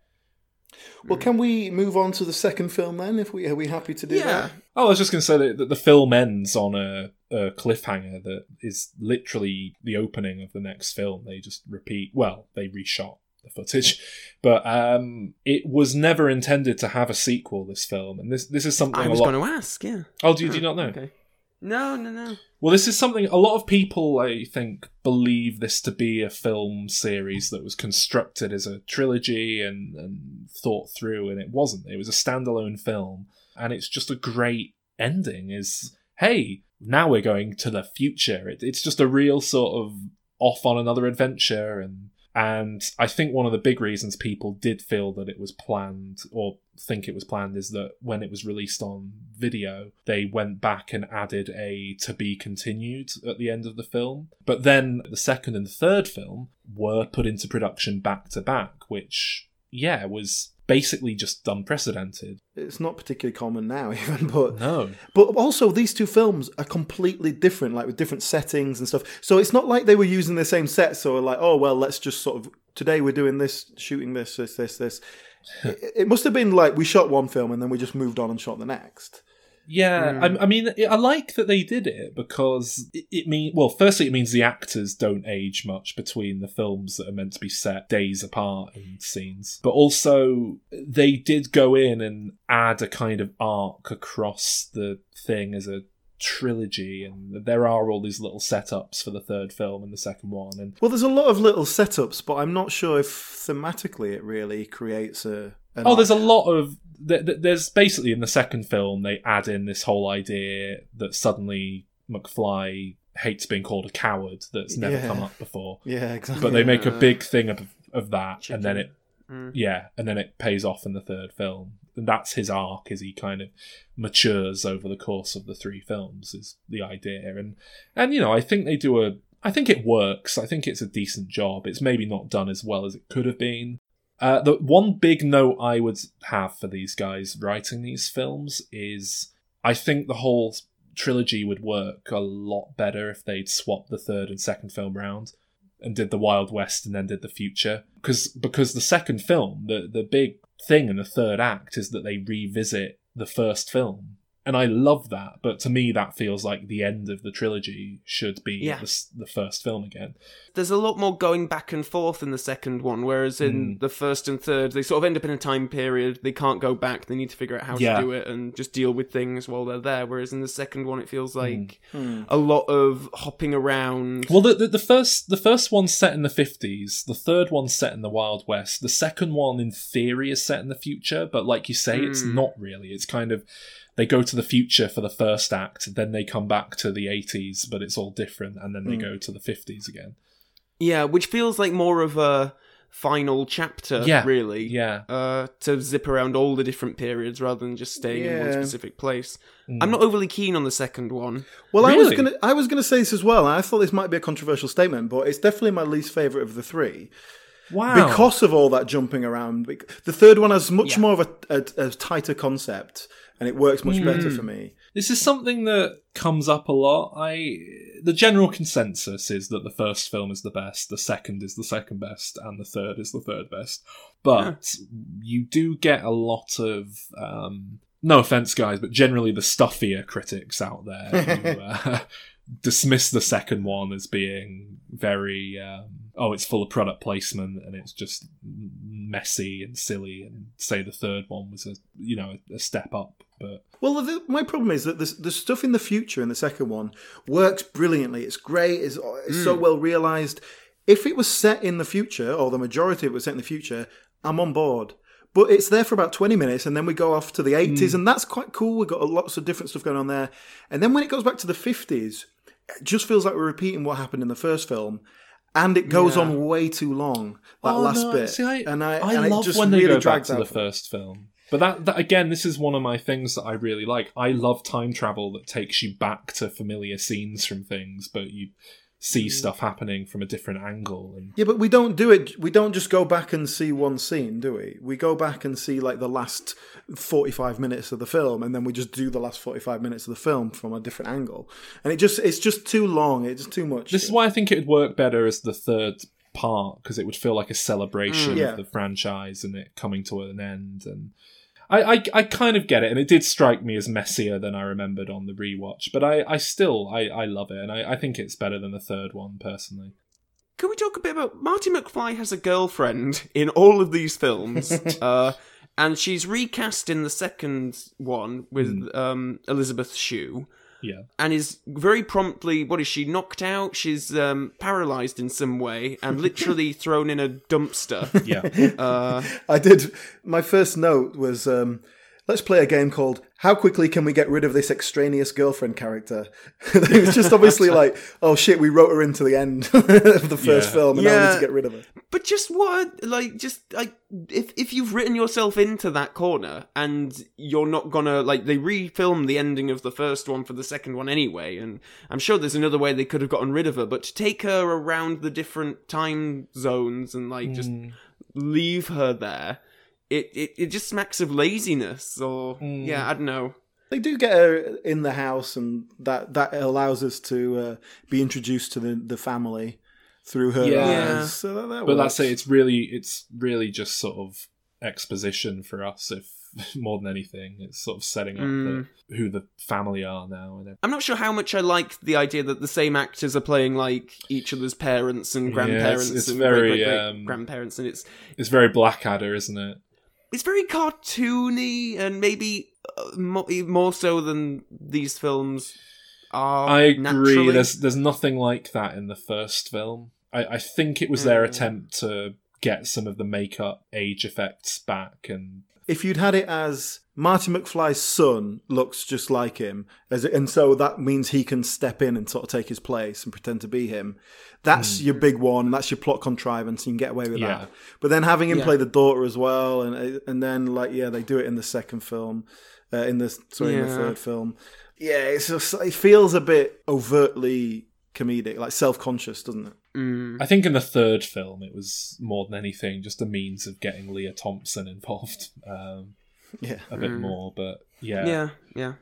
B: Well, can we move on to the second film then? If we are we happy to do
C: Yeah.
B: that?
D: Oh, I was just going to say that, that the film ends on a, a cliffhanger that is literally the opening of the next film. They just repeat, well, they reshot the footage, [LAUGHS] but um, it was never intended to have a sequel. This film, and this this is something
C: I was
D: lot.
C: going to ask. Yeah.
D: Oh, do, do you not know?
C: Okay. No, no, no.
D: Well, this is something a lot of people, I think, believe this to be a film series that was constructed as a trilogy and, and thought through, and it wasn't. It was a standalone film, and it's just a great ending. Is hey, now we're going to the future. It, it's just a real sort of off on another adventure, and and I think one of the big reasons people did feel that it was planned or think it was planned is that when it was released on video, they went back and added a to be continued at the end of the film. But then the second and third film were put into production back to back, which, yeah, was basically just unprecedented.
B: It's not particularly common now, [LAUGHS] even, but
D: No.
B: But also, these two films are completely different, like with different settings and stuff. So it's not like they were using the same sets. So like, oh well, let's just sort of today we're doing this, shooting this, this, this, this. [LAUGHS] it, it must have been like we shot one film and then we just moved on and shot the next.
D: Yeah, I, mm. I mean, I like that they did it because it, it mean well. Firstly, it means the actors don't age much between the films that are meant to be set days apart in scenes, but also they did go in and add a kind of arc across the thing as a trilogy, and there are all these little setups for the third film and the second one, and
B: Well, there's a lot of little setups, but I'm not sure if thematically it really creates a. An
D: Oh, there's a lot of th- th- there's basically in the second film they add in this whole idea that suddenly McFly hates being called a coward that's never
B: Yeah.
D: come up before.
B: yeah, exactly.
D: But they make a big thing of of that, and then it
C: Mm.
D: yeah, and then it pays off in the third film. And that's his arc as he kind of matures over the course of the three films is the idea. And and you know, I think they do a I think it works. I think it's a decent job. It's maybe not done as well as it could have been. Uh, the one big note I would have for these guys writing these films is I think the whole trilogy would work a lot better if they'd swapped the third and second film round and did the Wild West and then did the future. Because because the second film, the the big thing in the third act is that they revisit the first film. And I love that, but to me that feels like the end of the trilogy should be
C: Yeah.
D: the, the first film again.
C: There's a lot more going back and forth in the second one, whereas in
D: Mm.
C: the first and third, they sort of end up in a time period. They can't go back. They need to figure out how
D: Yeah.
C: to do it and just deal with things while they're there. Whereas in the second one, it feels like
B: Hmm.
C: a lot of hopping around.
D: Well, the, the the first the first one's set in the fifties. The third one's set in the Wild West. The second one, in theory, is set in the future. But like you say, it's
C: Mm.
D: not really. It's kind of they go to the future for the first act, then they come back to the eighties, but it's all different, and then they
B: Mm.
D: go to the fifties again.
C: Yeah, which feels like more of a final chapter,
D: Yeah,
C: really.
D: Yeah,
C: Uh, to zip around all the different periods rather than just staying in one specific place.
D: Mm.
C: I'm not overly keen on the second one.
B: Well, I was gonna I was gonna say this as well. I thought this might be a controversial statement, but it's definitely my least favorite of the three
D: wow.
B: because of all that jumping around. The third one has much
C: Yeah.
B: more of a, a, a tighter concept, and it works much better for me.
D: This is something that comes up a lot. I the general consensus is that the first film is the best, the second is the second best, and the third is the third best. But you do get a lot of um, no offense, guys, but generally the stuffier critics out there who [LAUGHS] uh, [LAUGHS] dismiss the second one as being very um, oh, it's full of product placement and it's just messy and silly, and say the third one was a you know a, step up, but.
B: Well, the, my problem is that the, the stuff in the future in the second one works brilliantly. It's great. It's, it's so hmm. well realized. If it was set in the future, or the majority of it was set in the future, I'm on board. But it's there for about 20 minutes, and then we go off to the 80s, hmm. and that's quite cool. We've got lots of different stuff going on there. And then when it goes back to the 50s, it just feels like we're repeating what happened in the first film. And it goes
C: Yeah.
B: on way too long, that
D: Oh,
B: last
D: no,
B: bit.
D: See, I,
B: and I,
D: I
B: and
D: love when they
B: really
D: go back to the first film. But that, that again, this is one of my things that I really like. I love time travel that takes you back to familiar scenes from things, but you see stuff happening from a different angle. And
B: Yeah, but we don't do it. We don't just go back and see one scene, do we? We go back and see like the last forty-five minutes of the film, and then we just do the last forty-five minutes of the film from a different angle. And it just it's just too long. It's just too much.
D: this is why I think it would work better as the third part because it would feel like a celebration
B: Mm, yeah.
D: of the franchise and it coming to an end. And I, I, I kind of get it, and it did strike me as messier than I remembered on the rewatch. But I, I still, I, I love it, and I, I think it's better than the third one personally.
C: Can we talk a bit about Marty McFly has a girlfriend in all of these films, [LAUGHS] uh, and she's recast in the second one with um, Elizabeth Shue,
D: Yeah.
C: and is very promptly what is she knocked out? She's um, paralyzed in some way and [LAUGHS] literally thrown in a dumpster.
D: Yeah.
C: Uh, [LAUGHS]
B: I did. My first note was, um, let's play a game called "How quickly can we get rid of this extraneous girlfriend character?" [LAUGHS] it was just obviously like, oh shit, we wrote her into the end [LAUGHS] of the first
D: Yeah.
B: film, and now we need to get rid of her.
C: but just what, like, just like if if you've written yourself into that corner and you're not gonna like they refilmed the ending of the first one for the second one anyway, and I'm sure there's another way they could have gotten rid of her, but to take her around the different time zones and like just
D: Mm.
C: leave her there it, it, it just smacks of laziness or
D: Mm.
C: yeah, I don't know.
B: They do get her in the house, and that that allows us to uh, be introduced to the the family through her
D: Yeah.
C: Yeah.
B: eyes. So that, that
D: But
B: works.
D: that's it. It's really, it's really just sort of exposition for us, if [LAUGHS] more than anything. It's sort of setting up
C: Mm.
D: the, who the family are now. And
C: I'm not sure how much I like the idea that the same actors are playing like each other's parents and
D: Yeah, it's-
C: grandparents
D: it's
C: and
D: very,
C: great, great, great
D: um,
C: grandparents, and it's
D: it's very Blackadder, isn't it?
C: It's very cartoony and maybe uh, more, more so than these films are.
D: I agree.
C: naturally.
D: There's there's nothing like that in the first film. I, I think it was their
C: Mm.
D: attempt to get some of the makeup age effects back and
B: if you'd had it as Marty McFly's son looks just like him, as and so that means he can step in and sort of take his place and pretend to be him. That's your big one, and that's your plot contrivance. You can get away with
D: Yeah.
B: that. But then having him
C: Yeah.
B: play the daughter as well, and and then like yeah, they do it in the second film, uh, in the sorry in the third film. Yeah, it's just, it feels a bit overtly comedic, like self conscious, doesn't it?
C: Mm.
D: I think in the third film it was more than anything just a means of getting Lea Thompson involved um, [LAUGHS]
B: Yeah.
D: a bit
C: Mm.
D: more. But yeah,
C: Yeah, yeah.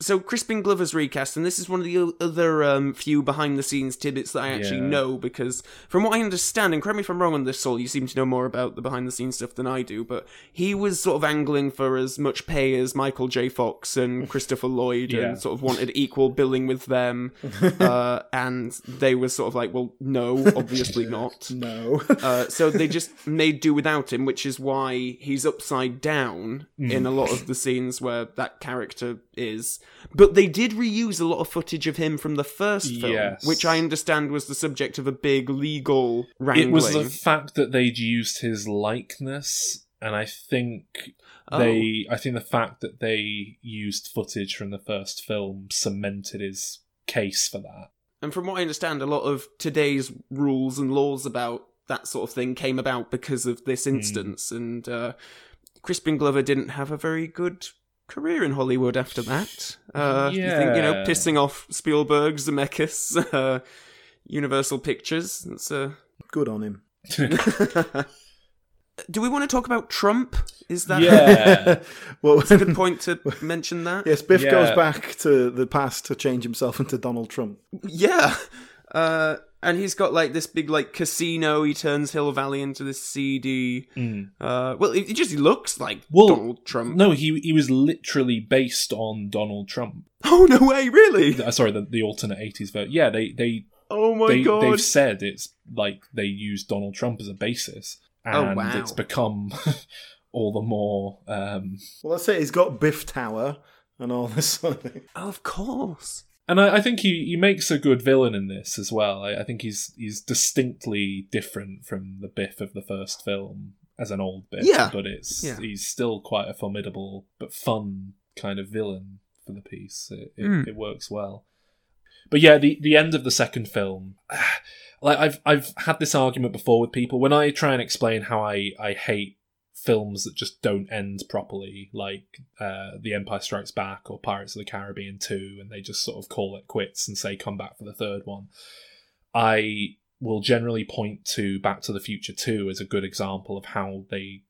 C: So Crispin Glover's recast, and this is one of the other um, few behind-the-scenes tidbits that I actually
D: Yeah.
C: know because, from what I understand, and correct me if I'm wrong on this, Saul, you seem to know more about the behind-the-scenes stuff than I do. But he was sort of angling for as much pay as Michael J. Fox and [LAUGHS] Christopher Lloyd,
D: Yeah.
C: and sort of wanted equal billing with them. [LAUGHS] uh, and they were sort of like, "Well, no, obviously [LAUGHS] not."
B: No.
C: Uh, so they just made do without him, which is why he's upside down in a lot of the scenes where that character is. But they did reuse a lot of footage of him from the first film,
D: Yes.
C: which I understand was the subject of a big legal wrangling.
D: it was the fact that they'd used his likeness, and I think
C: Oh.
D: they, I think the fact that they used footage from the first film cemented his case for that.
C: And from what I understand, a lot of today's rules and laws about that sort of thing came about because of
D: Hmm.
C: this instance. And uh, Crispin Glover didn't have a very good career in Hollywood after that. Uh, You think, you know, pissing off Spielberg, Zemeckis, [LAUGHS] uh, Universal Pictures. That's, uh...
B: Good on him. [LAUGHS]
C: Do we want to talk about Trump? Is that
D: Yeah. [LAUGHS]
B: well,
C: a good point to mention that?
B: yes, Biff
D: Yeah.
B: goes back to the past to change himself into Donald Trump.
C: Yeah. Uh, and he's got like this big like casino. He turns Hill Valley into this CD.
D: Mm.
C: Uh, well, it, it just looks like
D: Well,
C: Donald Trump.
D: No, he he was literally based on Donald Trump.
C: Oh no way! Really?
D: Uh, sorry, the, the alternate eighties version. Yeah, they they
C: Oh my
D: they
C: god!
D: they've said it's like they used Donald Trump as a basis, and
C: Oh, wow.
D: it's become [LAUGHS] all the more. Um,
B: Well, let's say he's got Biff Tower and all this sort of thing.
C: Oh, of course.
D: And I, I think he, he makes a good villain in this as well. I, I think he's he's distinctly different from the Biff of the first film as an old Biff.
C: Yeah.
D: but it's
C: Yeah.
D: he's still quite a formidable but fun kind of villain for the piece. It, it,
C: Mm.
D: it works well. But yeah, the the end of the second film, [SIGHS] like I've I've had this argument before with people when I try and explain how I I hate films that just don't end properly, like uh, The Empire Strikes Back or Pirates of the Caribbean Two, and they just sort of call it quits and say come back for the third one. I will generally point to Back to the Future Two as a good example of how they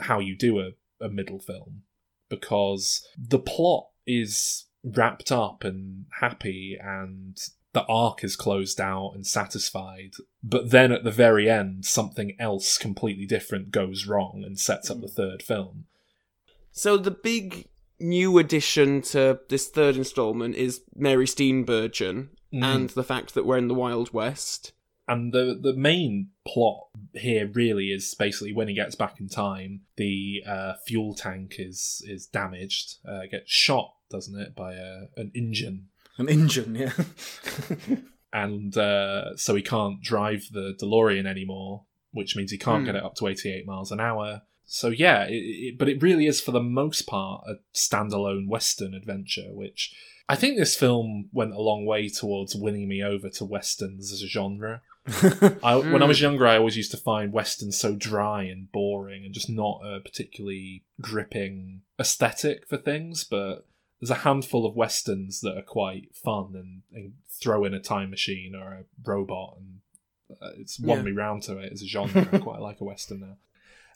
D: how you do a, a middle film because the plot is wrapped up and happy and the arc is closed out and satisfied but then at the very end something else completely different goes wrong and sets up the third film
C: So the big new addition to this third installment is Mary Steenburgen
D: Mm.
C: and the fact that we're in the Wild West.
D: and the the main plot here really is basically when he gets back in time the uh, fuel tank is is damaged uh, gets shot doesn't it by a, an engine
B: An engine, yeah. [LAUGHS]
D: and uh, so he can't drive the DeLorean anymore, which means he can't
C: Hmm.
D: get it up to 88 miles an hour. So yeah, it, it, but it really is for the most part a standalone western adventure, which I think this film went a long way towards winning me over to westerns as a genre. [LAUGHS] I, When I was younger, I always used to find westerns so dry and boring and just not a particularly gripping aesthetic for things. But there's a handful of westerns that are quite fun and, and throw in a time machine or a robot, and uh, it's won
C: Yeah.
D: me round to it as a genre. I quite like a western now.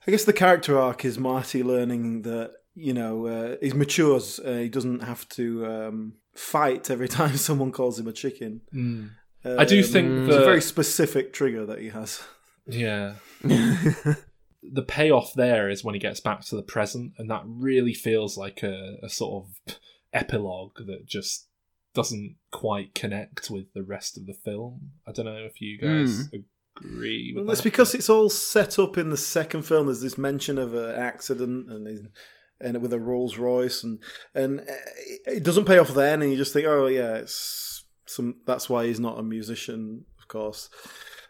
B: I guess the character arc is Marty learning that you know uh, he matures. Uh, he doesn't have to um, fight every [LAUGHS] time someone calls him a chicken.
D: Mm. I do think
B: Um,
D: the
B: it's a very specific trigger that he has.
D: yeah. [LAUGHS] the payoff there is when he gets back to the present, and that really feels like a, a sort of epilogue that just doesn't quite connect with the rest of the film. I don't know if you guys agree with
B: Well, that's
D: that.
B: because it's all set up in the second film. There's this mention of an accident and he's- and with a Rolls Royce, and and uh, it doesn't pay off then, and you just think, oh yeah, it's some. That's why he's not a musician, of course.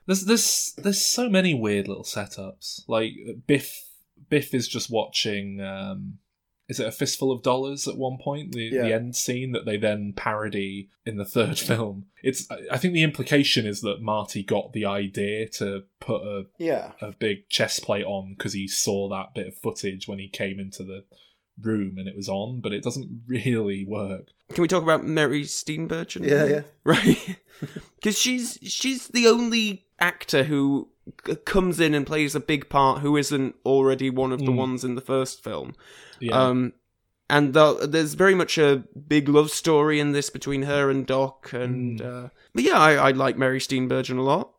D: There's there's there's so many weird little setups. Like Biff Biff is just watching um is it a fistful of dollars at one point the,
B: Yeah.
D: the end scene that they then parody in the [LAUGHS] third film it's I- i think the implication is that marty got the idea to put a,
B: Yeah,
D: a big chest plate on because he saw that bit of footage when he came into the room and it was on but it doesn't [LAUGHS] really work
C: Can we talk about Mary Steenburgen?
B: yeah, yeah. [LAUGHS]
C: right? Because she's she's the only actor who c- comes in and plays a big part who isn't already one of the
D: Mm.
C: ones in the first film.
D: yeah
C: Um, and the, there's very much a big love story in this between her and Doc. And uh, but yeah, I, I like Mary Steenburgen a lot.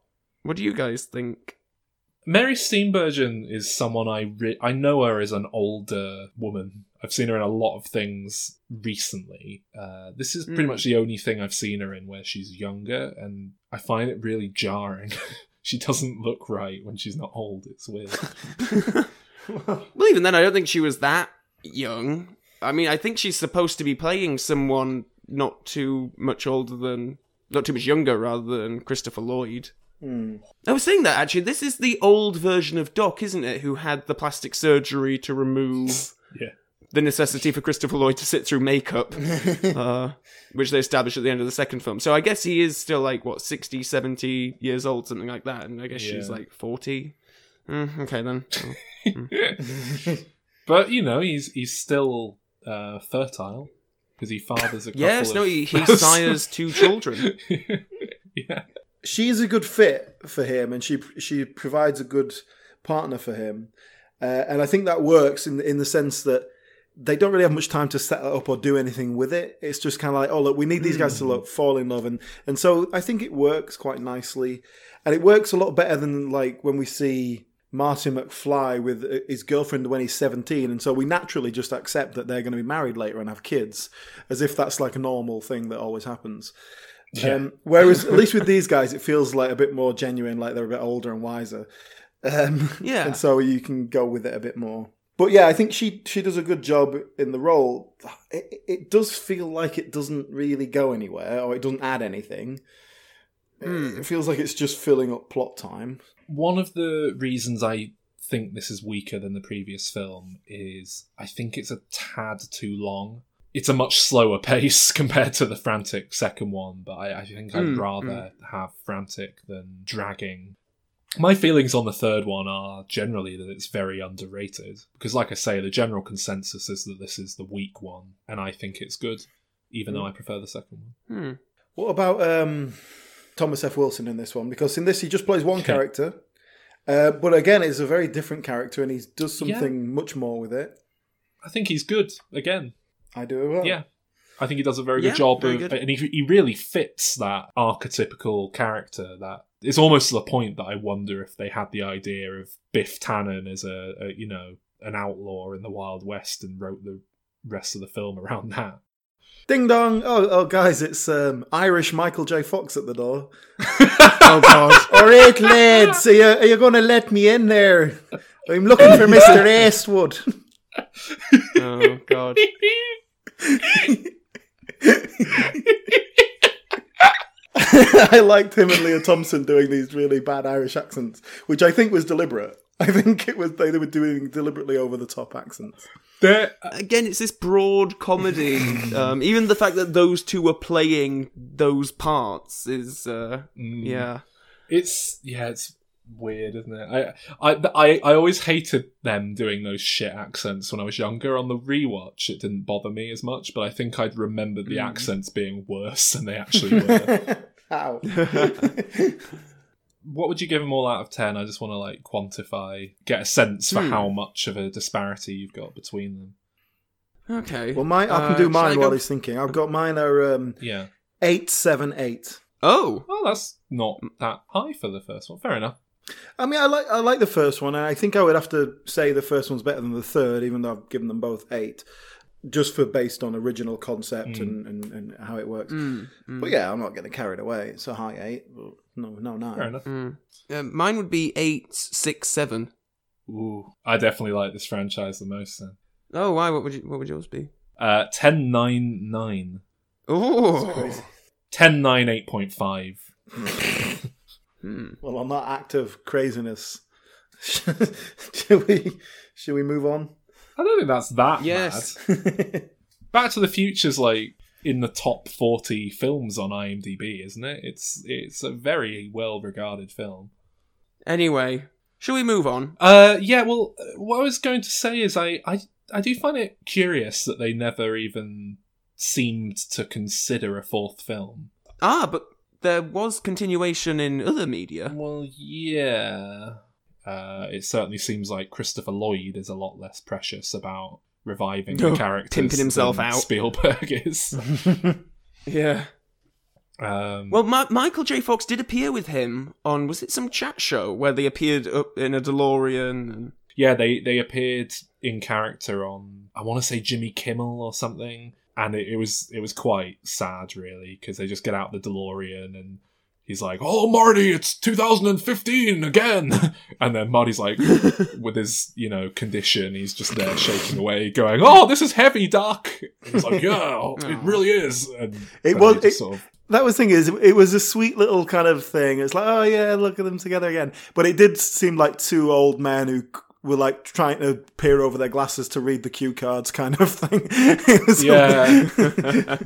C: What do you guys think?
D: Mary Steenburgen is someone I re- I know her as an older woman. I've seen her in a lot of things recently. Uh, this is pretty
C: Mm.
D: much the only thing I've seen her in where she's younger, and I find it really jarring. [LAUGHS] she doesn't look right when she's not old. It's weird. [LAUGHS]
C: Well, even then, I don't think she was that young. I mean, I think she's supposed to be playing someone not too much older than, not too much younger, rather than Christopher Lloyd.
B: Hmm.
C: I was saying that actually, this is the old version of Doc, isn't it? Who had the plastic surgery to remove [LAUGHS]
D: yeah.
C: The necessity for Christopher Lloyd to sit through makeup, [LAUGHS] uh, which they established at the end of the second film. So I guess he is still like, what, 60, 70 years old, something like that. And I guess she's like 40. Mm, okay, then. [LAUGHS]
D: but you know, he's he's still uh, fertile because he fathers a couple
C: yes,
D: of
C: no, he, he [LAUGHS] sires two children.
D: yeah.
B: she is a good fit for him, and she she provides a good partner for him, uh, and I think that works in in the sense that they don't really have much time to set it up or do anything with it. It's just kind of like, oh look, we need these guys to look fall in love, and and so I think it works quite nicely, and it works a lot better than like when we see. Martin McFly with uh, his girlfriend when he's 17, and so we naturally just accept that they're going to be married later and have kids, as if that's like a normal thing that always happens. Um, whereas, at least with these guys, it feels like a bit more genuine, like they're a bit older and wiser. Um,
C: Yeah.
B: and so you can go with it a bit more. But yeah, I think she she does a good job in the role. It, it does feel like it doesn't really go anywhere, or it doesn't add anything. It feels like it's just filling up plot time.
D: One of the reasons I think this is weaker than the previous film is I think it's a tad too long. It's a much slower [LAUGHS] pace compared to the frantic second one, but I, I think I'd
C: Mm,
D: rather have frantic than dragging. My feelings on the third one are generally that it's very underrated. Because, like I say, the general consensus is that this is the weak one, and I think it's good, even though I prefer the second one.
C: Hmm.
B: What about um, Thomas F. Wilson in this one? Because in this he just plays one character, uh, but again, it's a very different character, and he does something much more with it.
D: I think he's good, again.
B: I do as well.
D: Yeah. I think he does a very
C: Yeah,
D: good job
C: very
D: of,
C: good.
D: and he, he really fits that archetypical character. That it's almost to the point that I wonder if they had the idea of Biff Tannen as a, a you know an outlaw in the Wild West and wrote the rest of the film around that.
B: Ding dong! Oh, oh, guys, it's um, Irish Michael J. Fox at the door. [LAUGHS]
C: Oh, God.
B: All right, lads, are you, are you going to let me in there? I'm looking for [LAUGHS] Mister Eastwood.
C: Oh, God. [LAUGHS] [LAUGHS]
B: I liked him and Lea Thompson doing these really bad Irish accents, which I think was deliberate. [LAUGHS] I think it was they, they were doing deliberately over the top accents.
D: There,
C: Again, it's this broad comedy. [LAUGHS] um, even the fact that those two were playing those parts is, uh,
D: Mm.
C: yeah.
D: it's yeah, it's weird, isn't it? I, I I I always hated them doing those shit accents when I was younger. On the rewatch, it didn't bother me as much, but I think I'd remembered the accents being worse than they actually were.
B: How? [LAUGHS]
D: what would you give them all out of 10? I just want to like quantify, get a sense for
C: Hmm.
D: how much of a disparity you've got between them.
C: Okay.
B: Well, mine, I can
C: Uh,
B: do
C: shall
B: mine while
C: go-
B: he's thinking. I've got mine are um,
D: Yeah.
B: eight, seven, eight.
C: Oh,
D: Well, that's not that high for the first one. Fair enough.
B: I mean, I like I like the first one, and I think I would have to say the first one's better than the third, even though I've given them both eight, just for based on original concept and, and, and how it works.
C: Mm,
B: But yeah, I'm not getting carried away. It's a high eight. but No, no, nine.
D: Fair enough.
C: mm. Uh, mine would be eight, six, seven.
D: Ooh. I definitely like this franchise the most then.
C: Oh, why? What would you? What would yours be?
D: Uh, 10 9 9.
C: Oh,
B: Crazy.
D: 10 9 8.5.
C: Hmm.
B: Well, on that act of craziness, [LAUGHS] should we should we move on?
D: I don't think that's that
C: Yes.
D: bad. [LAUGHS] Back to the Future's like in the top 40 films on IMDb, isn't it? It's it's a very well regarded film.
C: Anyway, shall we move on?
D: Uh, yeah. Well, what I was going to say is I, I, I do find it curious that they never even seemed to consider a fourth film.
C: Ah, but there was continuation in other media.
D: Well, yeah. Uh, it certainly seems like Christopher Lloyd is a lot less precious about reviving [LAUGHS]
C: Oh,
D: the characters
C: pimping himself
D: than
C: out.
D: Spielberg is. [LAUGHS]
C: Yeah.
D: Um,
C: Well, Ma- Michael J. Fox did appear with him on was it some chat show where they appeared up in a DeLorean? And...
D: yeah, they they appeared in character on I want to say Jimmy Kimmel or something, and it, it was it was quite sad really because they just get out the DeLorean and he's like, "Oh, Marty, it's 2015 again," [LAUGHS] and then Marty's like, [LAUGHS] with his you know condition, he's just there shaking away, going, "Oh, this is heavy, Doc." And he's like, "Yeah, [LAUGHS] it oh. really is." And
B: It was- it-
D: sort of
B: That was the thing is, it was a sweet little kind of thing. It's like, oh yeah, look at them together again. But it did seem like two old men who were like trying to peer over their glasses to read the cue cards, kind of thing.
D: Yeah.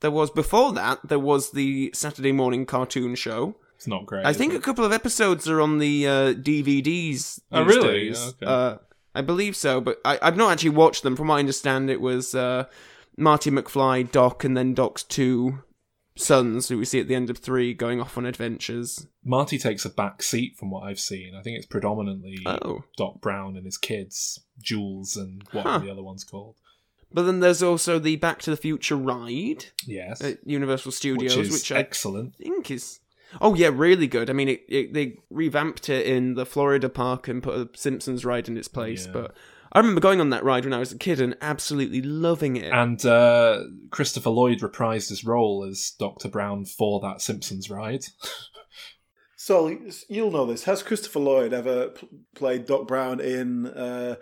C: There was before that. There was the Saturday morning cartoon show.
D: it's not great.
C: I think a couple of episodes are on the uh, DVDs.
D: Oh,
C: these
D: really?
C: days.
D: Okay.
C: Uh, I believe so, but I, I've not actually watched them. From what I understand, it was uh, Marty McFly, Doc, and then Doc's two sons, who we see at the end of three, going off on adventures.
D: Marty takes a back seat from what I've seen. I think it's predominantly
C: Oh.
D: Doc Brown and his kids, Jules, and what are
C: Huh.
D: the other ones called?
C: But then there's also the Back to the Future ride
D: Yes,
C: at Universal Studios,
D: which
C: which,
D: is
C: I
D: excellent.
C: think is. Oh yeah, really good. I mean, it, it, they revamped it in the Florida park and put a Simpsons ride in its place.
D: Yeah.
C: But I remember going on that ride when I was a kid and absolutely loving it.
D: And uh, Christopher Lloyd reprised his role as Doctor Brown for that Simpsons ride.
B: So you'll know this. Has Christopher Lloyd ever pl- played Doc Brown in uh,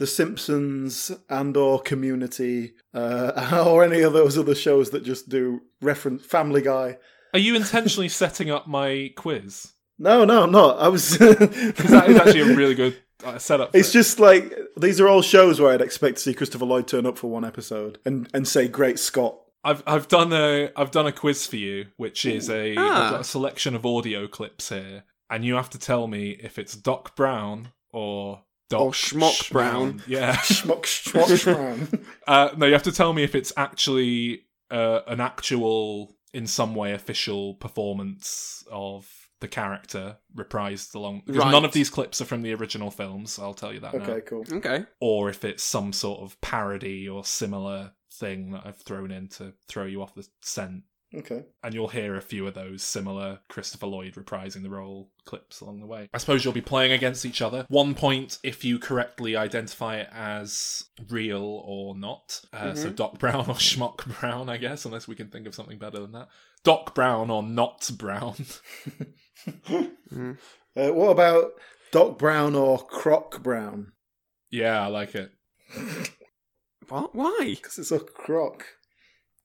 B: The Simpsons and or Community uh, [LAUGHS] or any of those other shows that just do reference Family Guy?
D: Are you intentionally [LAUGHS] setting up my quiz?
B: No, no, I'm not. I was. [LAUGHS]
D: Because that is actually a really good uh, setup.
B: It's
D: it.
B: just like these are all shows where I'd expect to see Christopher Lloyd turn up for one episode and, and say "Great Scott."
D: I've I've done a I've done a quiz for you, which is a
C: Ah.
D: have got a selection of audio clips here, and you have to tell me if it's Doc Brown or Doc
C: Or Schmock Brown.
D: Yeah.
B: Schmuck, schmuck, [LAUGHS] Brown.
D: Uh, no, you have to tell me if it's actually uh, an actual, in some way, official performance of the character reprised along. Because
C: Right.
D: none of these clips are from the original films. I'll tell you that now.
B: Okay, cool.
C: okay.
D: Or if it's some sort of parody or similar thing that I've thrown in to throw you off the scent.
B: Okay.
D: And you'll hear a few of those similar Christopher Lloyd reprising the role clips along the way. I suppose you'll be playing against each other. One point if you correctly identify it as real or not. Uh, So Doc Brown or [LAUGHS] Schmock Brown, I guess, unless we can think of something better than that. Doc Brown or not Brown. [LAUGHS]
B: Uh, what about Doc Brown or Croc Brown?
D: yeah, I like it.
C: What? Why? [LAUGHS]
B: Because it's a croc.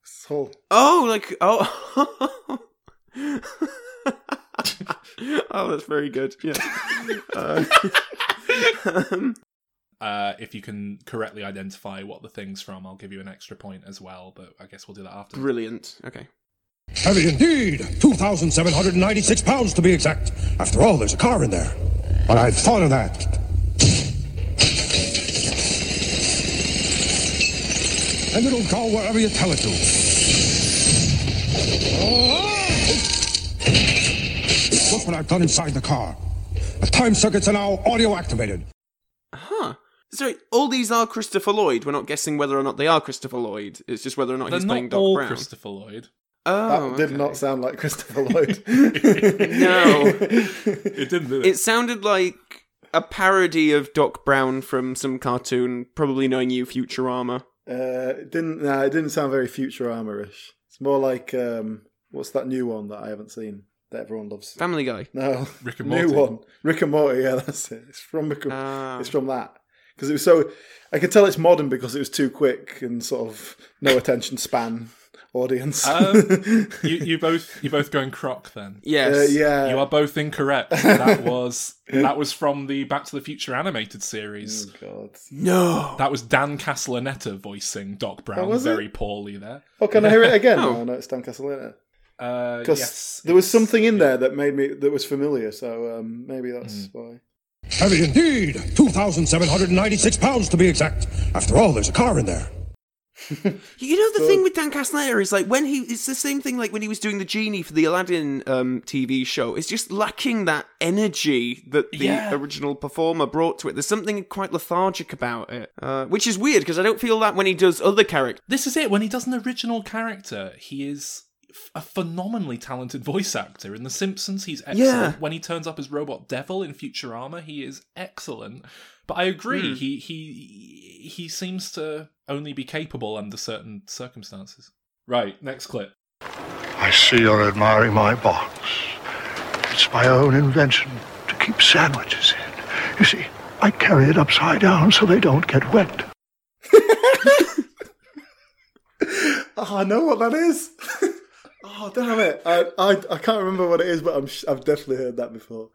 B: It's
C: Oh, like oh. [LAUGHS] oh, that's very good. Yeah. [LAUGHS] Uh, um,
D: Uh, if you can correctly identify what the thing's from, I'll give you an extra point as well, but I guess we'll do that after.
C: brilliant. Okay.
E: Heavy indeed. 2,796 pounds to be exact. After all, there's a car in there. But I've thought of that. And it'll go wherever you tell it to. Oh! Look what I've done inside the car. The time circuits are now audio activated.
C: Huh. Sorry, all these are Christopher Lloyd. We're not guessing whether or not they are Christopher Lloyd. It's just whether or not
D: They're
C: he's playing
D: not
C: Doc
D: all
C: Brown.
D: Christopher Lloyd.
C: oh,
B: That did
C: okay.
B: not sound like Christopher [LAUGHS] Lloyd.
C: No.
D: It didn't. Did it?
C: It sounded like a parody of Doc Brown from some cartoon, probably knowing you, Futurama.
B: Uh, it didn't. Nah, it didn't sound very Futurama-ish. It's more like um, what's that new one that I haven't seen that everyone loves?
C: Family Guy.
B: No,
D: Rick and [LAUGHS]
B: new
D: Morty.
B: one. Rick and Morty. Yeah, [LAUGHS] that's it. It's from Rick. And,
C: Ah.
B: it's from that because it was so. I could tell it's modern because it was too quick and sort of no attention span audience.
D: Um, you, [LAUGHS] you both you both going croc then.
C: Yes.
B: Uh, yeah.
D: You are both incorrect. That was [LAUGHS] that was from the Back to the Future animated series.
B: oh God.
C: No.
D: That was Dan Castellaneta voicing Doc Brown
B: Oh, was it?
D: very poorly there.
B: Oh, can I hear it [LAUGHS] again?
C: Oh.
B: No, no, it's Dan Castellaneta.
D: Uh,
B: Because
D: yes,
B: there was something in there that made me that was familiar, so um, maybe that's why.
E: Heavy indeed. 2,796 pounds to be exact. After all, there's a car in there.
C: You know the thing with Dan Castellaneta is like when he it's the same thing like when he was doing the genie for the Aladdin um, TV show. It's just lacking that energy that the
D: Yeah.
C: original performer brought to it. There's something quite lethargic about it, uh, which is weird because I don't feel that when he does other characters.
D: This is it. When he does an original character, he is a phenomenally talented voice actor. In The Simpsons, he's excellent.
C: Yeah.
D: When he turns up as Robot Devil in Futurama, he is excellent. But I agree. He he he seems to only be capable under certain circumstances. Right. Next clip.
F: I see you're admiring my box. It's my own invention to keep sandwiches in. You see, I carry it upside down so they don't get wet.
B: Oh, [LAUGHS] I know what that is. oh, [LAUGHS] damn it! I, I I can't remember what it is, but I'm sh- I've definitely heard that before.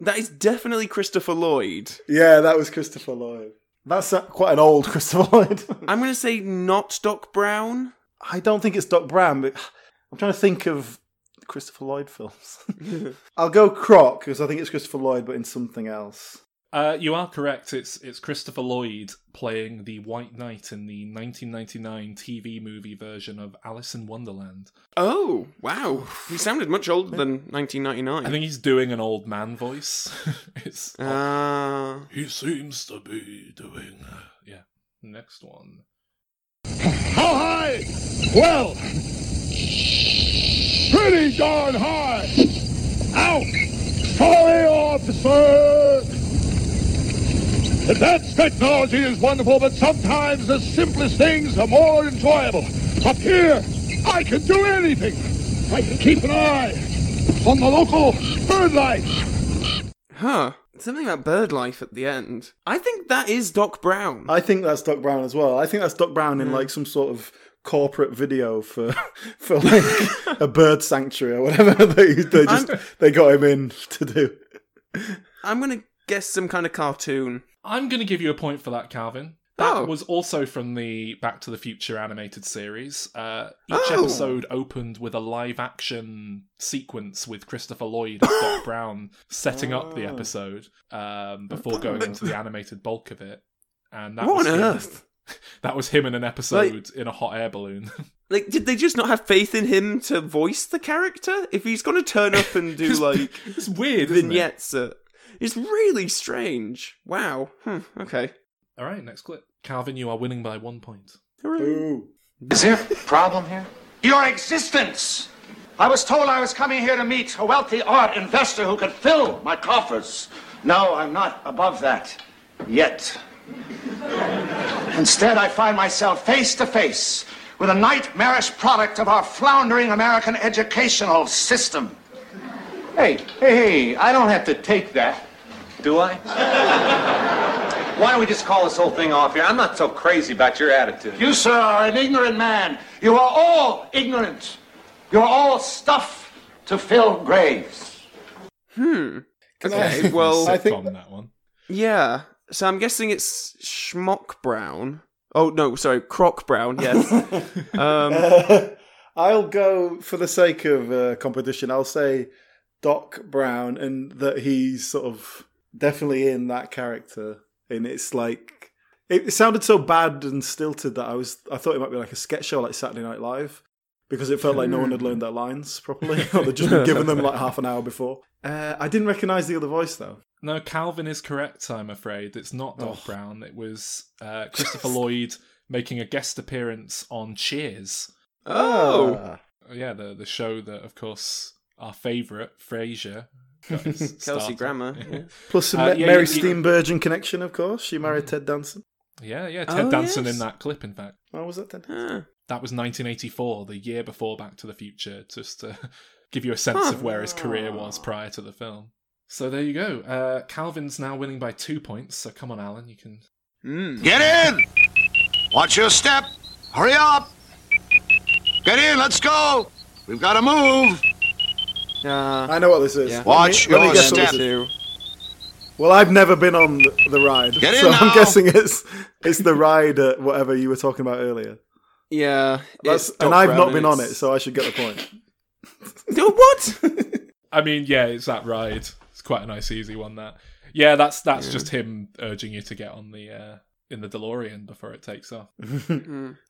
C: That is definitely Christopher Lloyd.
B: Yeah, that was Christopher Lloyd. That's uh, quite an old [LAUGHS] Christopher Lloyd.
C: I'm going to say not Doc Brown.
B: I don't think it's Doc Brown, but I'm trying to think of Christopher Lloyd films. [LAUGHS] I'll go Croc because I think it's Christopher Lloyd, but in something else.
D: Uh, you are correct. It's it's Christopher Lloyd playing the White Knight in the 1999 TV movie version of Alice in Wonderland.
C: Oh wow, he sounded much older than 1999.
D: I think he's doing an old man voice. [LAUGHS] it's
C: Uh,
D: he seems to be doing. uh, yeah. Next one.
E: How high? Well, pretty darn high. Out! Sorry, officer! Advanced technology is wonderful, but sometimes the simplest things are more enjoyable. Up here, I can do anything. I can keep an eye on the local bird life.
C: huh. Something about bird life at the end. I think that is Doc Brown.
B: I think that's Doc Brown as well. I think that's Doc Brown in like some sort of corporate video for [LAUGHS] for like a bird sanctuary or whatever [LAUGHS] they they just
C: I'm-
B: they got him in to do.
C: I'm going to guess some kind of cartoon.
D: I'm going to give you a point for that, Calvin. That
C: Oh.
D: was also from the Back to the Future animated series. Uh, each
C: Oh.
D: episode opened with a live action sequence with Christopher Lloyd as Doc [GASPS] Brown setting up the episode um, before going into the animated bulk of it. And that
C: what
D: was
C: on
D: him-
C: earth? [LAUGHS]
D: That was him in an episode in a hot air balloon. [LAUGHS]
C: Like, did they just not have faith in him to voice the character? If he's going to turn up and do [LAUGHS] like
D: it's weird, isn't it?
C: Vignettes, it's really strange. Wow. Hmm, okay.
D: All right, next clip. Calvin, you are winning by one point.
B: Ooh.
G: Is there a problem here? Your existence! I was told I was coming here to meet a wealthy art investor who could fill my coffers. No, I'm not above that. Yet. Instead, I find myself face to face with a nightmarish product of our floundering American educational system.
H: Hey, hey, hey, I don't have to take that, do I? Why don't we just call this whole thing off here? I'm not so crazy about your attitude.
G: You, sir, are an ignorant man. You are all ignorant. You're all stuff to fill graves.
C: Hmm. Okay,
B: I, [LAUGHS]
C: well,
B: I
D: Sitcom,
B: think
D: that one.
C: yeah. So I'm guessing it's Schmock Brown. Oh no, sorry, Croc Brown. Yes. [LAUGHS] um, [LAUGHS]
B: I'll go for the sake of uh, competition. I'll say Doc Brown, and that he's sort of definitely in that character. And it's like it sounded so bad and stilted that I was I thought it might be like a sketch show, like Saturday Night Live. because it felt like no one had learned their lines properly, [LAUGHS] or they'd just been given them like half an hour before. Uh, I didn't recognise the other voice though.
D: No, Calvin is correct. I'm afraid it's not Doc Brown. It was uh, [LAUGHS] Christopher Lloyd making a guest appearance on Cheers.
C: Oh,
B: Ah.
D: Yeah, the the show that, of course, our favourite Frasier. Got his [LAUGHS]
C: Kelsey
D: start.
C: Grammer.
D: Yeah.
B: plus some
D: Uh, yeah,
B: Mary
D: you- you-
B: Steenburgen connection, of course. She married Ted Danson.
D: yeah, yeah. Ted
C: Oh,
D: Danson
C: yes.
D: in that clip. In fact,
B: Oh, was that Ted?
C: Ah.
D: that was 1984, the year before Back to the Future. Just to [LAUGHS] give you a sense
C: Huh.
D: of where his career was prior to the film. So there you go. Uh, Calvin's now winning by two points. So come on, Alan, you can.
C: Mm.
G: Get in! Watch your step! Hurry up! Get in, let's go! We've got to move!
C: Uh,
B: I know what this is.
C: Yeah.
G: Watch
B: let me
G: your
B: guess what this
G: step.
B: is. Well, I've never been on the, the ride,
G: Get in
B: I'm guessing it's it's the ride at whatever you were talking about earlier.
C: yeah,
B: That's, and I've
C: Brown
B: not been on it, so I should get the point. [LAUGHS]
C: No, what? [LAUGHS]
D: I mean, yeah, it's that ride. It's quite a nice, easy one. That. Yeah, that's that's just him urging you to get on the uh, in the DeLorean before it takes off. [LAUGHS]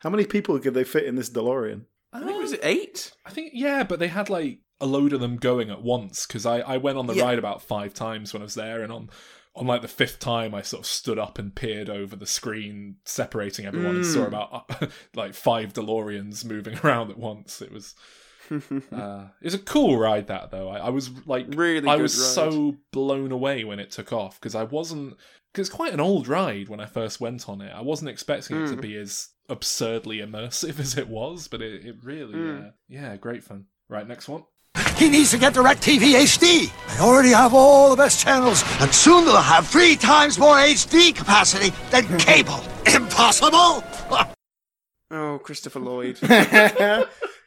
B: How many people could they fit in this DeLorean?
C: I think was it eight?
D: I think yeah, but they had like a load of them going at once because I, I went on the
C: Yeah.
D: ride about five times when I was there, and on on like the fifth time I sort of stood up and peered over the screen, separating everyone, and
C: Mm.
D: saw about uh, [LAUGHS] like five DeLoreans moving [LAUGHS] around at once. It was. [LAUGHS] uh, it was a cool ride that though. I, I was like
C: Really
D: I was
C: ride.
D: so blown away when it took off because I wasn't because it's quite an old ride when I first went on it. I wasn't expecting it to
C: Mm.
D: be as absurdly immersive [LAUGHS] as it was, but it, it really
C: Mm.
D: uh, yeah, great fun. Right, next one.
F: He needs to get DirecTV HD. They already have all the best channels, and soon they'll have three times more HD capacity than cable. Impossible!
C: Oh, Christopher Lloyd. [LAUGHS]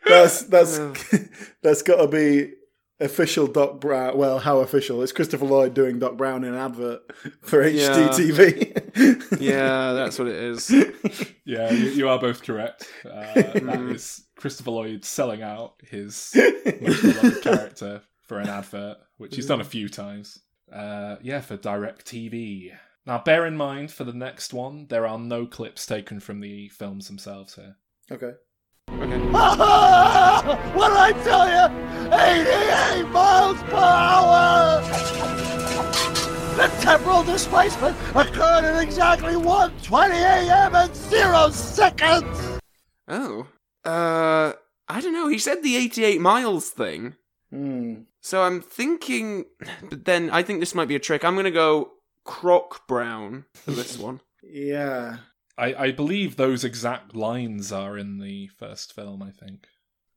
B: that's that's
C: Oh. [LAUGHS]
B: that's got to be official Doc Brown. Well, how official? It's Christopher Lloyd doing Doc Brown in an advert for
C: Yeah.
B: HDTV. [LAUGHS]
C: yeah, that's what it is. [LAUGHS]
D: Yeah, you, you are both correct. Uh, that is Christopher Lloyd selling out his most beloved character for an advert, which he's done a few times. Uh, yeah, for Direct TV. Now, bear in mind for the next one, there are no clips taken from the films themselves here.
B: okay. [LAUGHS]
F: what did I tell you? 88 miles per hour! The temporal displacement occurred at exactly 1:20 a.m. and zero seconds.
C: Oh, uh, I don't know. He said the 88 miles thing.
B: Hmm.
C: So I'm thinking, but then I think this might be a trick. I'm gonna go Croc Brown for this [LAUGHS] one.
B: Yeah.
D: I, I believe those exact lines are in the first film, I think.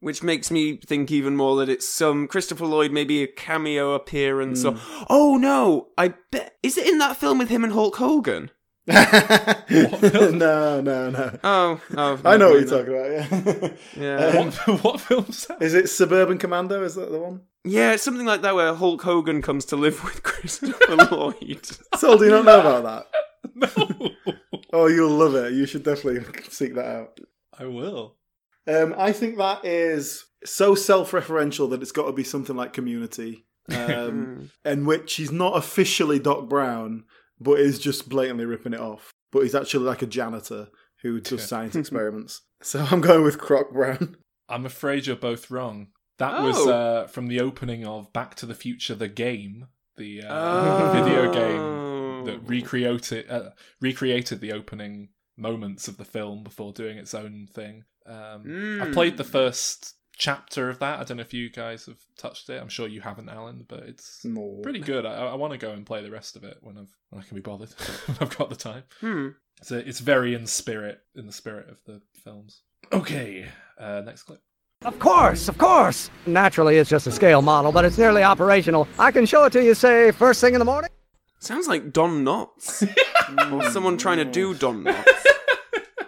C: Which makes me think even more that it's some Christopher Lloyd, maybe a cameo appearance. Or oh no, I bet is it in that film with him and Hulk Hogan? [LAUGHS]
B: no, no, no.
C: Oh, oh [LAUGHS]
B: I know what you're
C: mind
B: talking about. Yeah.
C: Yeah. [LAUGHS]
B: Um,
D: What, what film's that?
B: is it Suburban Commando? Is that the one?
C: Yeah, it's something like that where Hulk Hogan comes to live with Christopher Lloyd.
B: So do you not know about that? [LAUGHS]
D: No.
B: Oh, you'll love it. You should definitely [LAUGHS] seek that out.
D: I will.
B: Um, I think that is so self-referential that it's got to be something like Community, um, [LAUGHS] in which he's not officially Doc Brown, but is just blatantly ripping it off. But he's actually like a janitor who does science experiments. So I'm going with Croc Brown.
D: I'm afraid you're both wrong. That was
C: Oh.
D: uh, from the opening of Back to the Future, the game, the uh,
C: Oh.
D: video game that recreated uh, recreated the opening moments of the film before doing its own thing. Um, I
C: Mm.
D: played the first chapter of that. I don't know if you guys have touched it. I'm sure you haven't, Alan, but it's
B: No.
D: pretty good. I, I want to go and play the rest of it when I've when I can be bothered. [LAUGHS] when I've got the time.
C: Hmm.
D: It's it's very in spirit in the spirit of the films. Okay, uh, next clip.
I: Of course, of course. Naturally, it's just a scale model, but it's nearly operational. I can show it to you, say, first thing in the morning.
C: Sounds like Don Knotts. [LAUGHS] or someone trying to do Don Knotts. [LAUGHS]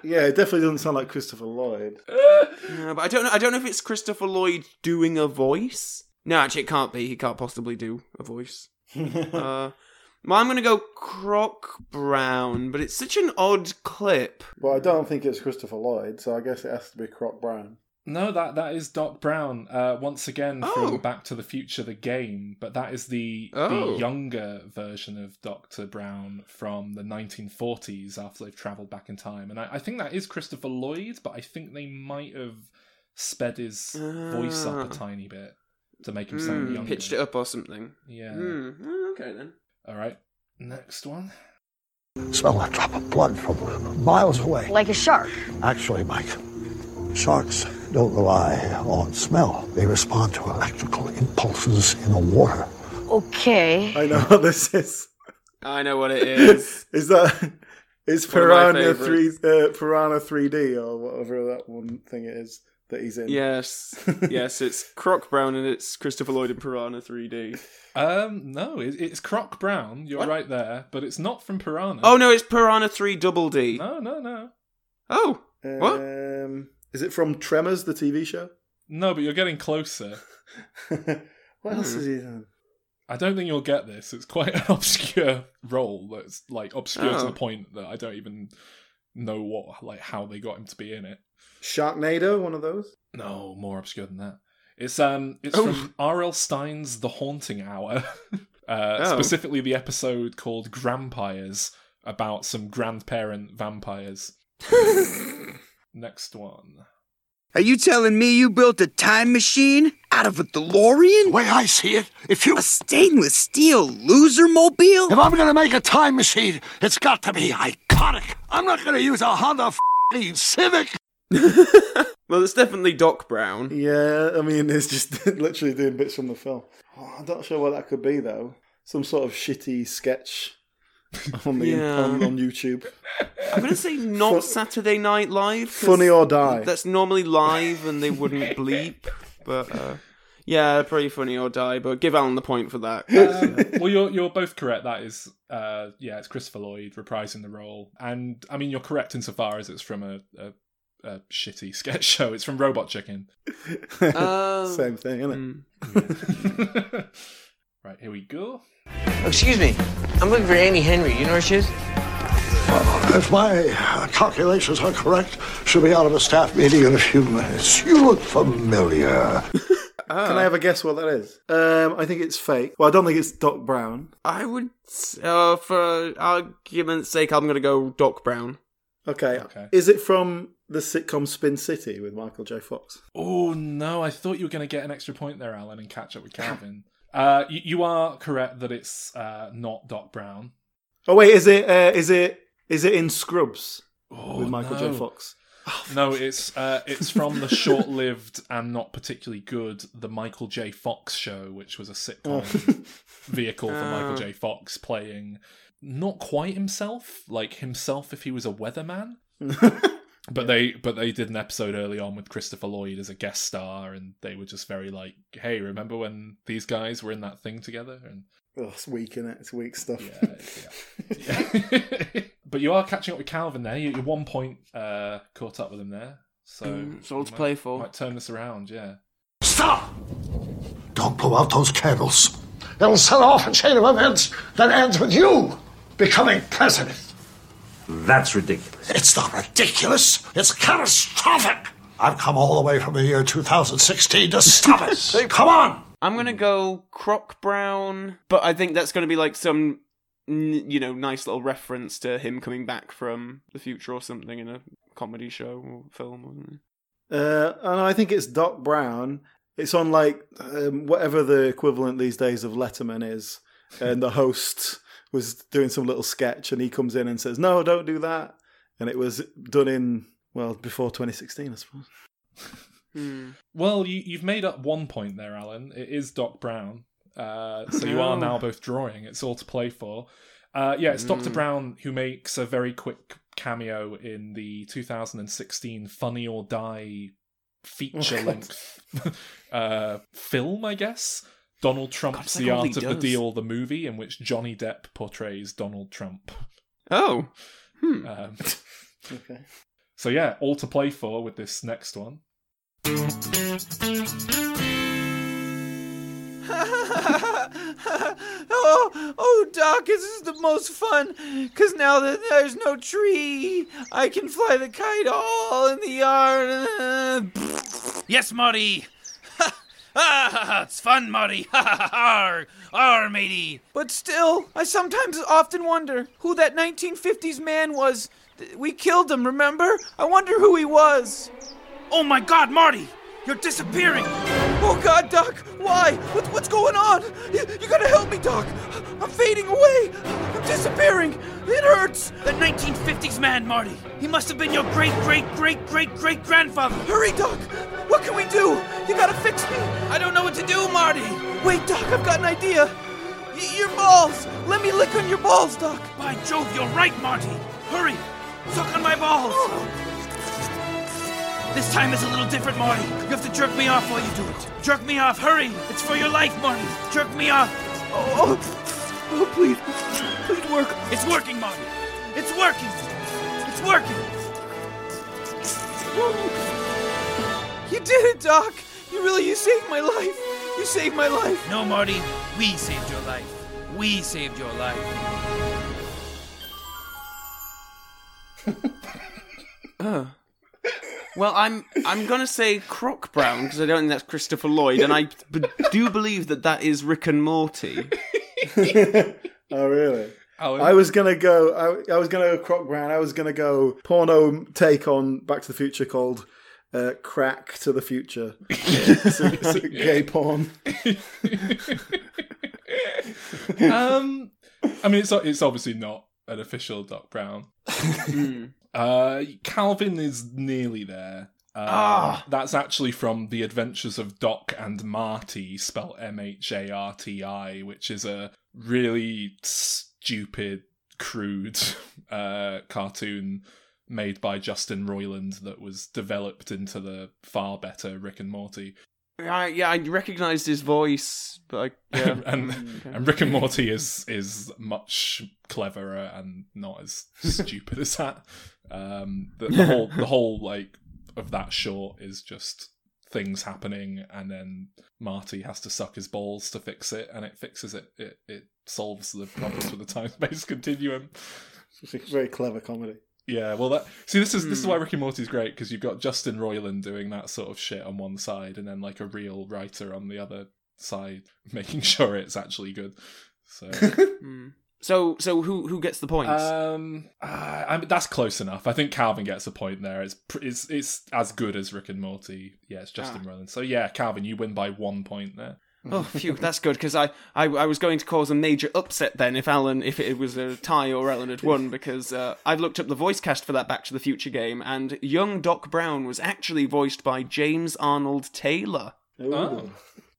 B: Yeah, it definitely doesn't sound like Christopher Lloyd. [LAUGHS]
C: No, but I don't know. I don't know if it's Christopher Lloyd doing a voice. No, actually, it can't be. He can't possibly do a voice. uh, well, I'm gonna go Croc Brown, but it's such an odd clip.
B: Well, I don't think it's Christopher Lloyd, so I guess it has to be Croc Brown.
D: No, that that is Doc Brown. Uh, once again
C: Oh.
D: from Back to the Future, the game, but that is the
C: Oh.
D: the younger version of Doctor Brown from the 1940s after they've travelled back in time, and I, I think that is Christopher Lloyd, but I think they might have sped his voice up a
C: Ah.
D: tiny bit to make him sound
C: Mm,
D: younger.
C: pitched it up or something.
D: Yeah.
C: Mm, mm, okay then.
D: All right. Next one.
F: Smell a drop of blood from miles away.
J: Like a shark.
F: Actually, Mike, sharks don't rely on smell. They respond to electrical impulses in the water.
J: Okay.
B: I know what this is.
C: I know what it is. [LAUGHS]
B: Is that it's
C: One
B: Piranha three uh, Piranha three D or whatever that one thing is that he's in?
C: yes, [LAUGHS] yes, it's Croc Brown and it's Christopher Lloyd in Piranha 3D.
D: Um, no, it's Croc Brown. You're right there, but it's not from Piranha.
C: Oh no, it's Piranha 3 Double D.
D: no, no, no,
C: Oh, what?
B: Is it from Tremors, the TV show?
D: no. But you're getting closer. [LAUGHS]
B: what else
C: Hmm.
B: is he in?
D: I don't think you'll get this. It's quite an [LAUGHS] obscure role. That's like obscure to
C: Oh.
D: the point that I don't even know what, like, how they got him to be in it.
B: Sharknado, one of those?
D: No, more obscure than that. It's um, it's
C: Oh.
D: from R.L. Stine's The Haunting Hour, [LAUGHS] uh,
C: Oh.
D: specifically the episode called "Grandpires" about some grandparent vampires. Next one.
K: Are you telling me you built a time machine out of a DeLorean?
F: The way I see it, if you
K: A stainless steel loser mobile?
F: if I'm gonna make a time machine, it's got to be iconic. I'm not gonna use a Honda f***ing Civic. [LAUGHS]
C: Well, it's definitely Doc Brown.
B: Yeah, I mean, it's just [LAUGHS] literally doing bits from the film. Oh, I'm not sure what that could be, though. Some sort of shitty sketch [LAUGHS] on, the,
C: Yeah.
B: on, on YouTube.
C: I'm going to say not Saturday Night Live.
B: Funny or Die.
C: That's normally live and they wouldn't bleep. But uh, yeah, pretty Funny or Die. But give Alan the point for that.
D: Um, [LAUGHS] well, you're you're both correct. That is, uh, yeah, it's Christopher Lloyd reprising the role, and I mean you're correct insofar as it's from a, a, a shitty sketch [LAUGHS] show. It's from Robot Chicken.
C: Uh,
B: Same thing, isn't it?
C: mm.
D: right here we go.
L: Excuse me. I'm looking for Annie Henry. You know where she is?
F: If my uh, calculations are correct, she'll be out of a staff meeting in a few minutes. You look familiar. [LAUGHS]
B: Can I have a guess what that is? Um, I think it's fake. Well, I don't think it's Doc Brown.
C: I would, uh, for argument's sake, I'm going to go Doc Brown.
B: Okay.
D: Okay.
B: Is it from the sitcom Spin City with Michael J. Fox?
D: Oh no, I thought you were going to get an extra point there, Alan, and catch up with [LAUGHS] Calvin. Uh, you, you are correct that it's uh, not Doc Brown.
B: Oh wait, is it? Uh, is it? Is it in Scrubs
D: Oh,
B: with Michael J.
D: no.
B: Fox?
D: No, it's uh, it's from the short-lived and not particularly good The Michael J. Fox Show, which was a sitcom [LAUGHS] vehicle for Michael
C: Oh.
D: J. Fox playing not quite himself, like himself if he was a weatherman. [LAUGHS] But they but they did an episode early on with Christopher Lloyd as a guest star, and they were just very like, "Hey, remember when these guys were in that thing together?" And
B: Oh, it's weak, is it? It's weak stuff.
D: yeah, yeah. [LAUGHS] but you are catching up with Calvin there. You- You're one point uh, caught up with him there, so
C: Mm, it's all to
D: you
C: play for.
D: Might turn this around, yeah.
F: Stop! Don't blow out those candles. It'll set off a chain of events that ends with you becoming president.
M: That's ridiculous.
F: It's not ridiculous. It's catastrophic. I've come all the way from the year 2016 to stop it. Come on.
C: I'm going to go Croc Brown, but I think that's going to be like some, you know, nice little reference to him coming back from the future or something in a comedy show or film. Or something.
B: Uh, and I think it's Doc Brown. It's on like um, whatever the equivalent these days of Letterman is, and the host was doing some little sketch, and he comes in and says, "No, don't do that," and it was done in well before 2016, I suppose.
C: Hmm.
D: Well, you, you've made up one point there, Alan. It is Doc Brown. Uh, so you are
C: Oh.
D: now both drawing. It's all to play for. Uh, yeah, it's Dr.
C: Mm.
D: Brown who makes a very quick cameo in the 2016 Funny or Die feature
B: Oh,
D: length [LAUGHS] uh, film, I guess. Donald Trump's
C: it's
D: The
C: like all
D: Art
C: he
D: of the. Deal, the movie, in which Johnny Depp portrays Donald Trump.
C: Oh. Hmm.
D: Um, [LAUGHS]
B: Okay.
D: so yeah, all to play for with this next one. [LAUGHS]
N: oh, oh, Doc, this is the most fun. Because now that there's no tree, I can fly the kite all in the yard. [LAUGHS]
O: Yes, Marty. Ah, it's fun, Marty. Arr, arr, matey.
N: But still, I sometimes often wonder who that 1950s man was. We killed him, remember? I wonder who he was.
O: Oh my God, Marty! You're disappearing!
N: Oh God, Doc! Why? What, what's going on? You, you gotta help me, Doc! I'm fading away! Disappearing! It hurts!
O: The 1950s man, Marty! He must have been your great, great, great, great, great grandfather!
N: Hurry, Doc! What can we do? You gotta fix me!
O: I don't know what to do, Marty!
N: Wait, Doc, I've got an idea! Y- your balls! Let me lick on your balls, Doc!
O: By Jove, you're right, Marty! Hurry! Suck on my balls! Oh. This time is a little different, Marty. You have to jerk me off while you do it. Jerk me off, hurry! It's for your life, Marty. Jerk me off.
N: Oh, oh please, please work.
O: It's working, Marty. It's working. It's working.
N: You did it, Doc. You really, you saved my life. You saved my life.
O: No, Marty. We saved your life. We saved your life. [LAUGHS]
C: Uh. Well, I'm I'm gonna say Croc Brown because I don't think that's Christopher Lloyd, and I b- do believe that that is Rick and Morty. [LAUGHS]
B: oh, really? I was gonna go. I, I was gonna go Croc Brown. I was gonna go porno take on Back to the Future called uh, "Crack to the Future." [LAUGHS] it's a, it's a gay porn. [LAUGHS]
D: um, I mean, it's it's obviously not an official Doc Brown. Uh, Calvin is nearly there. Uh,
C: Ah.
D: That's actually from The Adventures of Doc and Marty, spelled M H A R T I, which is a really stupid, crude [LAUGHS] uh, cartoon made by Justin Roiland that was developed into the far better Rick and Morty.
C: I, yeah, I recognised his voice, but I, [LAUGHS] yeah.
D: and
C: Okay.
D: and Rick and Morty is is much cleverer and not as stupid as that. Um, the, the [LAUGHS] whole the whole like of that short is just things happening, and then Marty has to suck his balls to fix it, and it fixes it. It it solves the problems with the time [LAUGHS] space continuum.
B: It's a very clever comedy.
D: Yeah, well, that see, this is this is
C: Hmm.
D: why Rick and Morty's great because you've got Justin Roiland doing that sort of shit on one side, and then like a real writer on the other side, [LAUGHS] making sure it's actually good. So, [LAUGHS]
C: Hmm. So, so who who gets the points?
D: um, uh, I mean, that's close enough. I think Calvin gets a point there. It's it's it's as good as Rick and Morty. Yeah, it's Justin
C: Ah.
D: Roiland. So yeah, Calvin, you win by one point there.
C: Oh, phew, that's good because I, I I was going to cause a major upset then if Alan if it was a tie or Alan had won because uh, I've looked up the voice cast for that Back to the Future game and young Doc Brown was actually voiced by James Arnold Taylor.
D: Oh.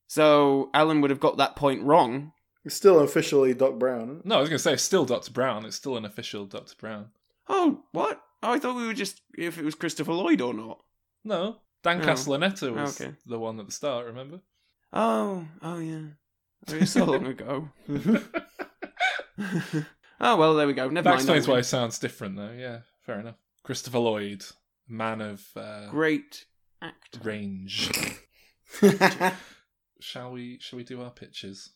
C: So Alan would have got that point wrong.
B: It's still officially Doc Brown.
D: No, I was going to say it's still Doctor Brown. It's still an official Doctor Brown.
C: Oh, what? Oh, I thought we were just if it was Christopher Lloyd or not.
D: No, Dan
C: Oh.
D: Castellaneta was
C: Okay.
D: the one at the start. Remember?
C: Oh, oh yeah. It was so long ago. [LAUGHS] [LAUGHS] oh well, there we go. Never
D: that
C: mind.
D: explains
C: that
D: why it sounds different, though. Yeah, fair enough. Christopher Lloyd, man of uh,
C: Great actor.
D: range. [LAUGHS] shall we? Shall we do our pitches?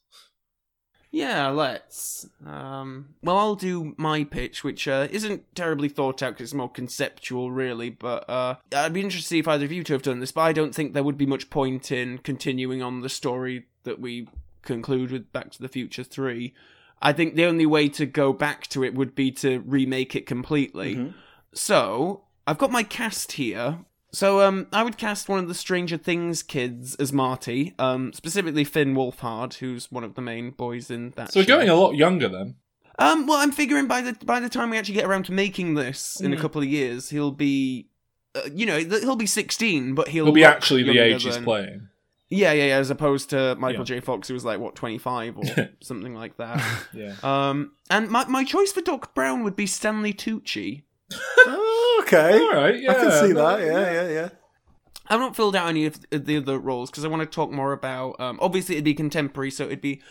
C: Yeah, let's. Um, well, I'll do my pitch, which uh, isn't terribly thought out because it's more conceptual, really. But uh, I'd be interested to see if either of you two have done this. But I don't think there would be much point in continuing on the story that we conclude with Back to the Future Three. I think the only way to go back to it would be to remake it completely. So I've got my cast here. So um, I would cast one of the Stranger Things kids as Marty, um, specifically Finn Wolfhard, who's one of the main boys in that.
D: So we're going a lot younger then.
C: Um, well, I'm figuring by the by the time we actually get around to making this in a
D: Mm.
C: couple of years, he'll be, uh, you know, th- he'll be 16, but he'll
D: He'll be actually the
C: younger
D: age he's playing.
C: Yeah, yeah, yeah. As opposed to Michael
D: Yeah.
C: J. Fox, who was like what 25 or [LAUGHS] something like that. [LAUGHS]
D: Yeah.
C: Um, and my my choice for Doc Brown would be Stanley Tucci. [LAUGHS]
B: Okay.
D: All right. Yeah.
B: I can see
D: no,
B: that. Yeah, yeah, yeah.
C: I've not filled out any of the other roles because I want to talk more about. Um, obviously, it'd be contemporary, so it'd be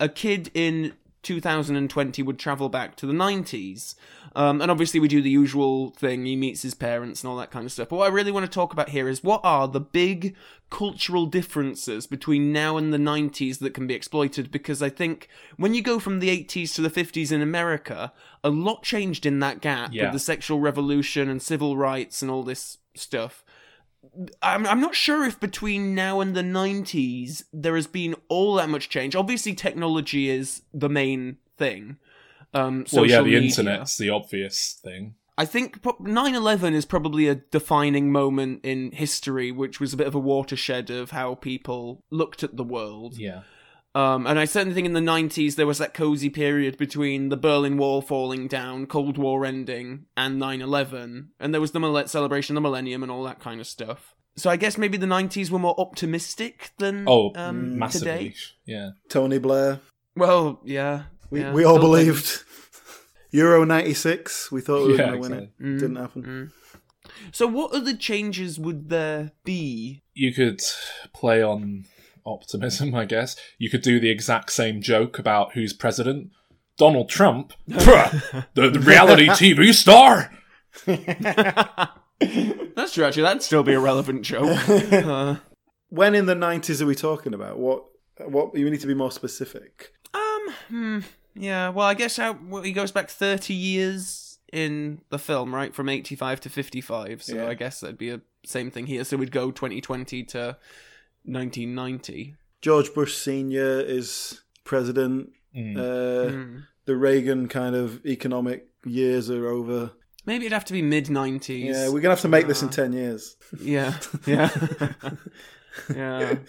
C: a kid in 2020 would travel back to the 90s. Um, and obviously, we do the usual thing. He meets his parents and all that kind of stuff. But what I really want to talk about here is what are the big cultural differences between now and the 90s that can be exploited? Because I think when you go from the 80s to the 50s in America, a lot changed in that gap
D: Yeah.
C: with the sexual revolution and civil rights and all this stuff. I'm, I'm not sure if between now and the 90s there has been all that much change. Obviously, technology is the main thing. Um,
D: Well, yeah, the
C: media.
D: internet's the obvious thing.
C: I think pro- 9/11 is probably a defining moment in history, which was a bit of a watershed of how people looked at the world.
D: Yeah.
C: Um, and I certainly think in the 90s there was that cozy period between the Berlin Wall falling down, Cold War ending, and 9 11. And there was the mille- celebration of the millennium and all that kind of stuff. So I guess maybe the 90s were more optimistic than
D: Oh,
C: um,
D: massively.
C: today.
D: Yeah.
B: Tony Blair.
C: Well, yeah.
B: We,
C: yeah.
B: we all
C: Bill Clinton.
B: believed. [LAUGHS] Euro 96, we thought we were
D: Yeah,
B: going to win it.
C: Mm,
B: Didn't happen.
C: So what other changes would there be?
D: You could play on optimism, I guess. You could do the exact same joke about who's president. Donald Trump, [LAUGHS] the, the reality TV star. [LAUGHS]
C: That's true, actually. That'd still be a relevant joke. Uh,
B: When in the 90s are we talking about? What? What? You need to be more specific.
C: um, hmm, yeah, well, I guess how, well, he goes back 30 years in the film, right? From 85 to 55. So
B: Yeah.
C: I guess that'd be a same thing here. So we'd go 2020 to 1990.
B: George Bush Senior is president.
D: Mm.
B: Uh,
C: Mm.
B: The Reagan kind of economic years are over.
C: Maybe it'd have to be mid 90s.
B: Yeah, we're gonna have to make this in ten years.
C: Yeah, [LAUGHS] yeah. [LAUGHS] yeah. [LAUGHS]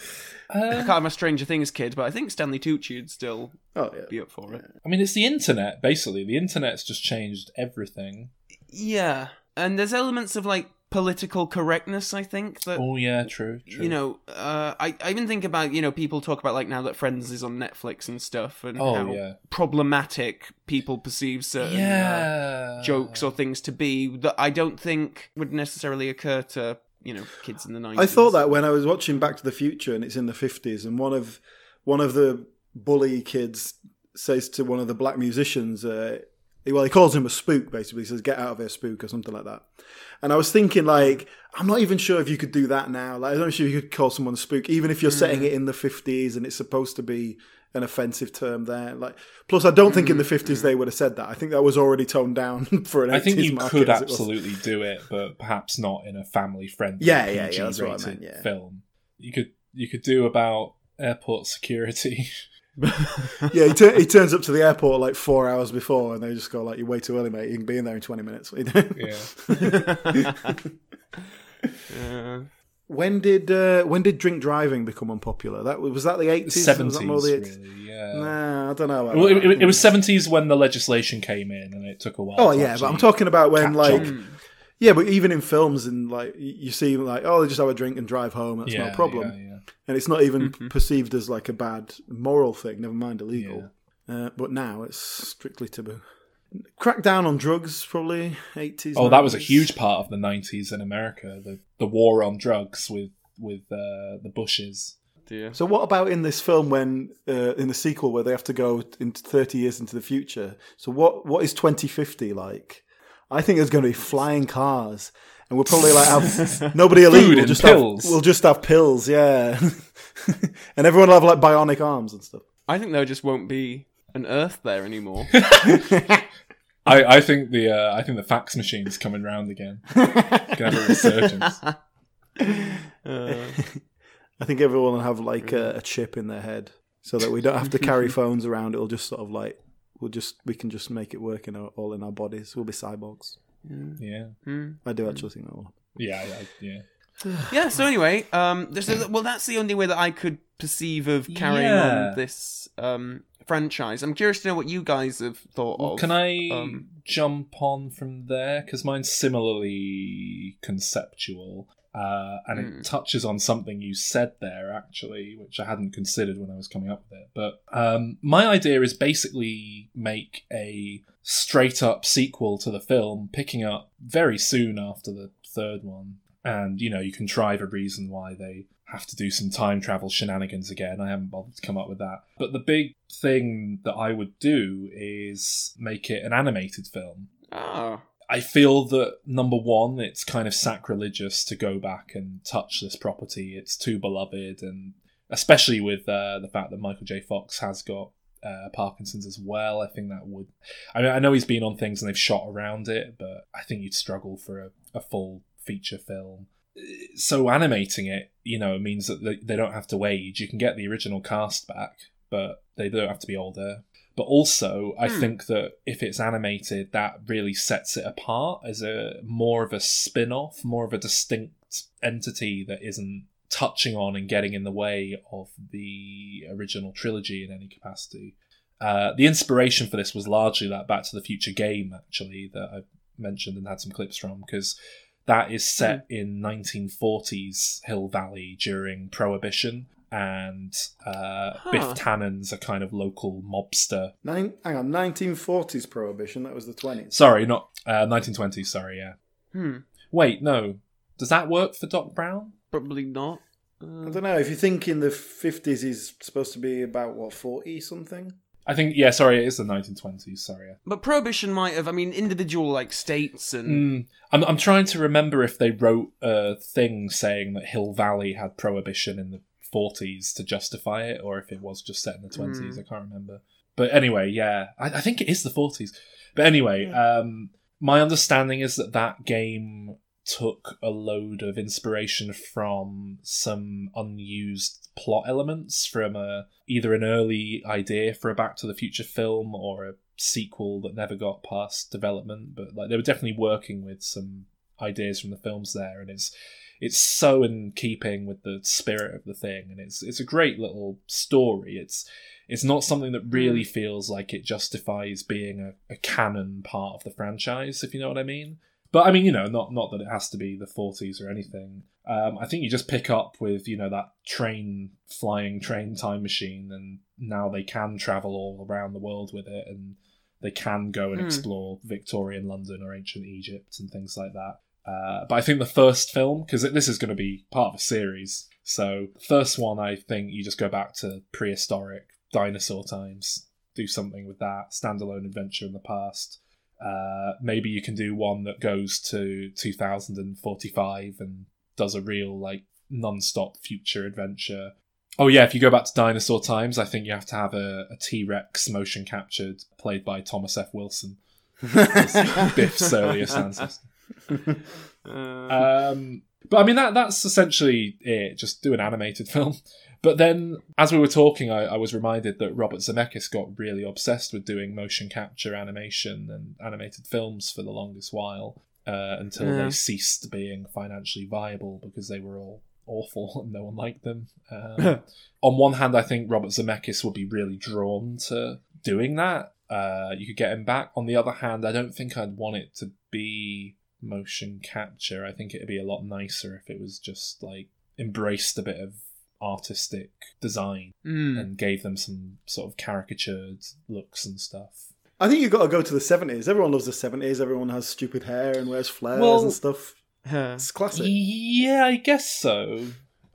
C: I can't, I'm a Stranger Things kid, but I think Stanley Tucci would still
B: Oh yeah.
C: be up for it.
D: I mean, it's the internet, basically. The internet's just changed everything.
C: Yeah, and there's elements of like political correctness. I think that
D: Oh, yeah, true. true.
C: you know, uh, I I even think about you know people talk about like now that Friends is on Netflix and stuff, and
D: Oh,
C: how
D: yeah.
C: problematic people perceive certain uh, jokes or things to be that I don't think would necessarily occur to you know kids in the nineties.
B: I thought that when I was watching Back to the Future and it's in the fifties, and one of one of the bully kids says to one of the black musicians, uh, well, he calls him a spook. Basically, he says, "Get out of here, spook," or something like that. And I was thinking, like, I'm not even sure if you could do that now. Like, I'm not sure if you could call someone a spook, even if you're setting it in the 50s and it's supposed to be an offensive term there. Like, plus, I don't think in the mm-hmm. 50s they mm-hmm. would have said that. I think that was already toned down [LAUGHS] for an
D: I think you
B: market
D: could
B: as it was.
D: absolutely do it, but perhaps not in a family-friendly,
B: Yeah, yeah, yeah,
D: PG
B: that's what I
D: rated
B: meant, yeah.
D: film. You could you could do about airport security. [LAUGHS]
B: yeah, he, tur- he turns up to the airport like four hours before, and they just go like, "You're way too early, mate. You can be in there in twenty minutes." [LAUGHS]
D: yeah.
C: Yeah.
B: When did uh, when did drink driving become unpopular? That was that the eighties,
D: Seventies, really. Yeah.
B: Nah, I don't know. About
D: Well,
B: that.
D: it, it, it was seventies when the legislation came in, and it took a while.
B: Oh
D: to
B: yeah, but I'm talking about when like.
D: up.
B: Yeah, but even in films and like you see like oh they just have a drink and drive home that's no
D: Yeah,
B: problem,
D: yeah, yeah.
B: and it's not even perceived as like a bad moral thing. Never mind illegal. Uh, but now it's strictly taboo. Crack down on drugs, probably eighties.
D: Oh, that was a huge part of the nineties in America. The the war on drugs with with uh, the Bushes.
C: Dear.
B: So what about in this film when uh, in the sequel where they have to go into 30 years into the future? So what what is 2050 like? I think there's going to be flying cars and we'll probably like have [LAUGHS] nobody
D: Food
B: illegal. We'll
D: and
B: just
D: pills.
B: have we'll just have pills, yeah. [LAUGHS] and everyone will have like bionic arms and stuff.
C: I think there just won't be an Earth there anymore. [LAUGHS]
D: I, I think the uh, I think the fax machine's coming round again. Gonna have a resurgence. [LAUGHS]
B: I think everyone will have like a, a chip in their head so that we don't have to carry [LAUGHS] phones around. It'll just sort of like we'll just we can just make it work in our, all in our bodies. We'll be cyborgs.
D: Yeah,
B: I do actually think that will.
D: yeah, yeah. yeah. [SIGHS]
C: yeah. So anyway, um, this is, well, that's the only way that I could perceive of carrying
D: Yeah.
C: on this um franchise. I'm curious to know what you guys have thought of.
D: Can I
C: Um,
D: jump on from there? Because mine's similarly conceptual, uh, and
C: Hmm.
D: it touches on something you said there, actually, which I hadn't considered when I was coming up with it. But um, my idea is basically make a straight up sequel to the film, picking up very soon after the third one. And, you know, you contrive a reason why they have to do some time travel shenanigans again. I haven't bothered to come up with that. But the big thing that I would do is make it an animated film.
C: ah,
D: I feel that number one, it's kind of sacrilegious to go back and touch this property. It's too beloved, and especially with uh, the fact that Michael J. Fox has got uh, Parkinson's as well, I think that would. I mean, I know he's been on things and they've shot around it, but I think you'd struggle for a, a full feature film. So animating it, you know, means that they, don't have to age. You can get the original cast back, but they don't have to be older. But also, I
C: Hmm.
D: think that if it's animated, that really sets it apart as a more of a spin off, more of a distinct entity that isn't touching on and getting in the way of the original trilogy in any capacity. Uh, the inspiration for this was largely that Back to the Future game, actually, that I mentioned and had some clips from, because that is set in 1940s Hill Valley during Prohibition, and uh,
B: Huh.
D: Biff Tannen's a kind of local mobster.
B: Nine, hang on, 1940s prohibition. That was the 20s.
D: Sorry, not uh, 1920s. Sorry, yeah.
C: Hmm.
D: Wait, no. Does that work for Doc Brown?
C: Probably not.
B: I don't know. If you think in the 50s, he's supposed to be about what 40 something.
D: I think yeah. Sorry, it is the 1920s. Sorry.
C: But prohibition might have. I mean, individual like states and
D: Mm, I'm I'm trying to remember if they wrote a thing saying that Hill Valley had prohibition in the 40s to justify it, or if it was just set in the 20s.
C: Mm.
D: I can't remember. But anyway, yeah, I, I think it is the 40s. But anyway, um, my understanding is that that game took a load of inspiration from some unused plot elements from a either an early idea for a Back to the Future film or a sequel that never got past development. But like they were definitely working with some ideas from the films there, and it's it's so in keeping with the spirit of the thing, and it's it's a great little story. It's it's not something that really hmm. feels like it justifies being a, a canon part of the franchise, if you know what I mean. But I mean, you know, not not that it has to be the 40s or anything. Um, I think you just pick up with you know that train flying train time machine, and now they can travel all around the world with it, and they can go and
C: Hmm.
D: explore Victorian London or ancient Egypt and things like that. Uh, but I think the first film, because this is going to be part of a series, so the first one, I think you just go back to prehistoric dinosaur times, do something with that standalone adventure in the past. Uh, maybe you can do one that goes to 2045 and does a real like non-stop future adventure. Oh yeah, if you go back to dinosaur times, I think you have to have a, a T-Rex motion captured, played by Thomas F. Wilson. [LAUGHS] Biff's earliest ancestor. [LAUGHS] Um, but I mean that that's essentially it. Just do an animated [LAUGHS] film. But then, as we were talking, I, I was reminded that Robert Zemeckis got really obsessed with doing motion capture animation and animated films for the longest while uh, until
C: Yeah.
D: they ceased being financially viable because they were all awful [LAUGHS] and no one liked them. Um, on one hand, I think Robert Zemeckis would be really drawn to doing that. Uh, you could get him back. On the other hand, I don't think I'd want it to be motion capture. I think it'd be a lot nicer if it was just like embraced a bit of artistic design
C: Mm.
D: and gave them some sort of caricatured looks and stuff.
B: I think you've got to go to the 70s. Everyone loves the 70s. Everyone has stupid hair and wears flares
D: Well-
B: and stuff. It's classic.
D: Yeah, I guess so.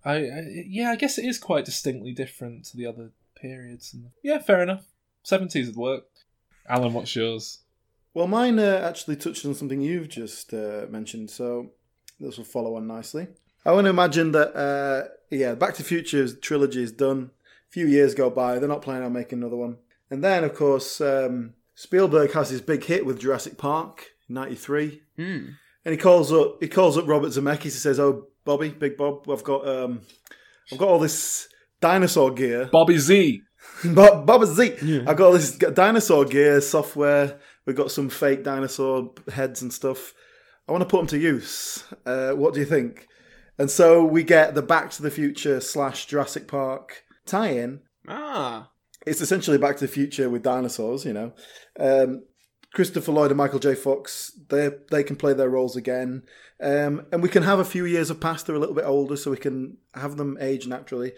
D: I, I yeah, I guess it is quite distinctly different to the other periods. And yeah, fair enough. Seventies would work. Alan, what's yours?
B: Well, mine uh, actually touched on something you've just uh, mentioned, so this will follow on nicely. I want to imagine that, uh, yeah, Back to the Future trilogy is done. A few years go by, they're not planning on making another one. And then, of course, um, Spielberg has his big hit with Jurassic Park, '93,
C: Hmm.
B: and he calls up he calls up Robert Zemeckis. He says, "Oh, Bobby, Big Bob, I've got um, I've got all this dinosaur gear."
D: Bobby Z. [LAUGHS]
B: Bob, Bob Z. have got all this dinosaur gear software. We've got some fake dinosaur heads and stuff. I want to put them to use. Uh, what do you think? And so we get the Back to the Future slash Jurassic Park tie-in.
C: Ah.
B: It's essentially Back to the Future with dinosaurs. You know, um, Christopher Lloyd and Michael J. Fox. They they can play their roles again, um, and we can have a few years have passed. They're a little bit older, so we can have them age naturally.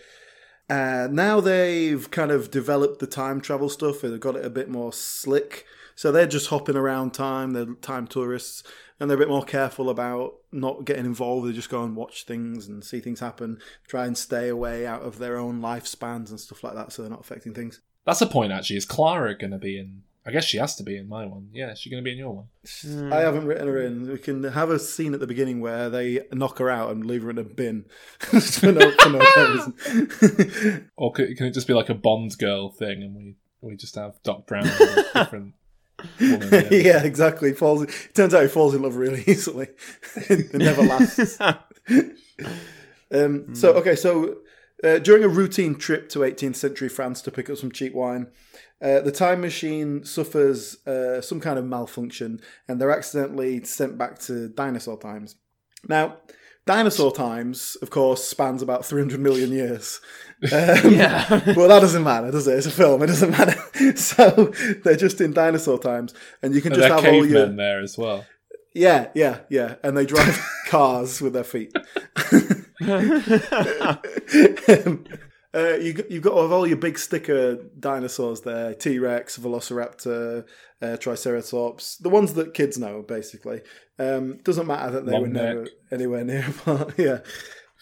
B: Uh, now they've kind of developed the time travel stuff. and They've got it a bit more slick. So they're just hopping around time. They're time tourists, and they're a bit more careful about not getting involved. They just go and watch things and see things happen. Try and stay away out of their own lifespans and stuff like that, so they're not affecting things.
D: That's a point actually. Is Clara going to be in? I guess she has to be in my one. Yeah, she's going to be in your one. Hmm.
B: I haven't written her in. We can have a scene at the beginning where they knock her out and leave her in a bin [LAUGHS] for no, for no [LAUGHS] reason.
D: Or could, can it just be like a Bond girl thing, and we we just have Doc Brown with a [LAUGHS] different woman? it? [LAUGHS]
B: yeah, exactly. Falls. It turns out he falls in love really easily. [LAUGHS] it never lasts. [LAUGHS] um, so okay, so Uh, during a routine trip to 18th century France to pick up some cheap wine, uh, the time machine suffers uh, some kind of malfunction and they're accidentally sent back to dinosaur times. Now, dinosaur times, of course, spans about 300 million years. [LAUGHS] Um,
C: Yeah.
B: well, that doesn't matter, does it? It's a film. It doesn't matter. [LAUGHS] so they're just in dinosaur times, and you can
D: And
B: just have all your
D: there as well.
B: yeah, yeah, yeah, and they drive [LAUGHS] cars with their feet. Uh, you you've got all your big sticker dinosaurs there: T Rex, Velociraptor, uh, Triceratops, the ones that kids know, basically. Um, doesn't matter that they
D: Long
B: were never anywhere near. [LAUGHS] But yeah.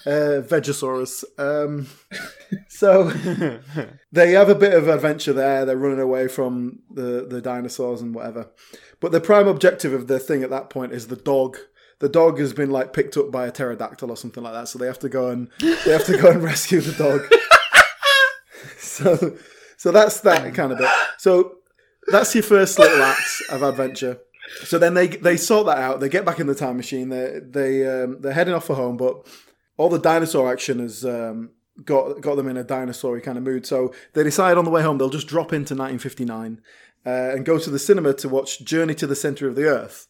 B: Uh, Vegosaurus. Um, so [LAUGHS] they have a bit of adventure there. They're running away from the, the dinosaurs and whatever. But the prime objective of the thing at that point is the dog. The dog has been like picked up by a pterodactyl or something like that. So they have to go and they have to go and [LAUGHS] rescue the dog. [LAUGHS] so so that's that kind of bit. So that's your first little act of adventure. So then they they sort that out. They get back in the time machine. They they um, they're heading off for home, but all the dinosaur action has um, got got them in a dinosaur kind of mood. So they decide on the way home they'll just drop into 1959 uh, and go to the cinema to watch Journey to the Center of the Earth,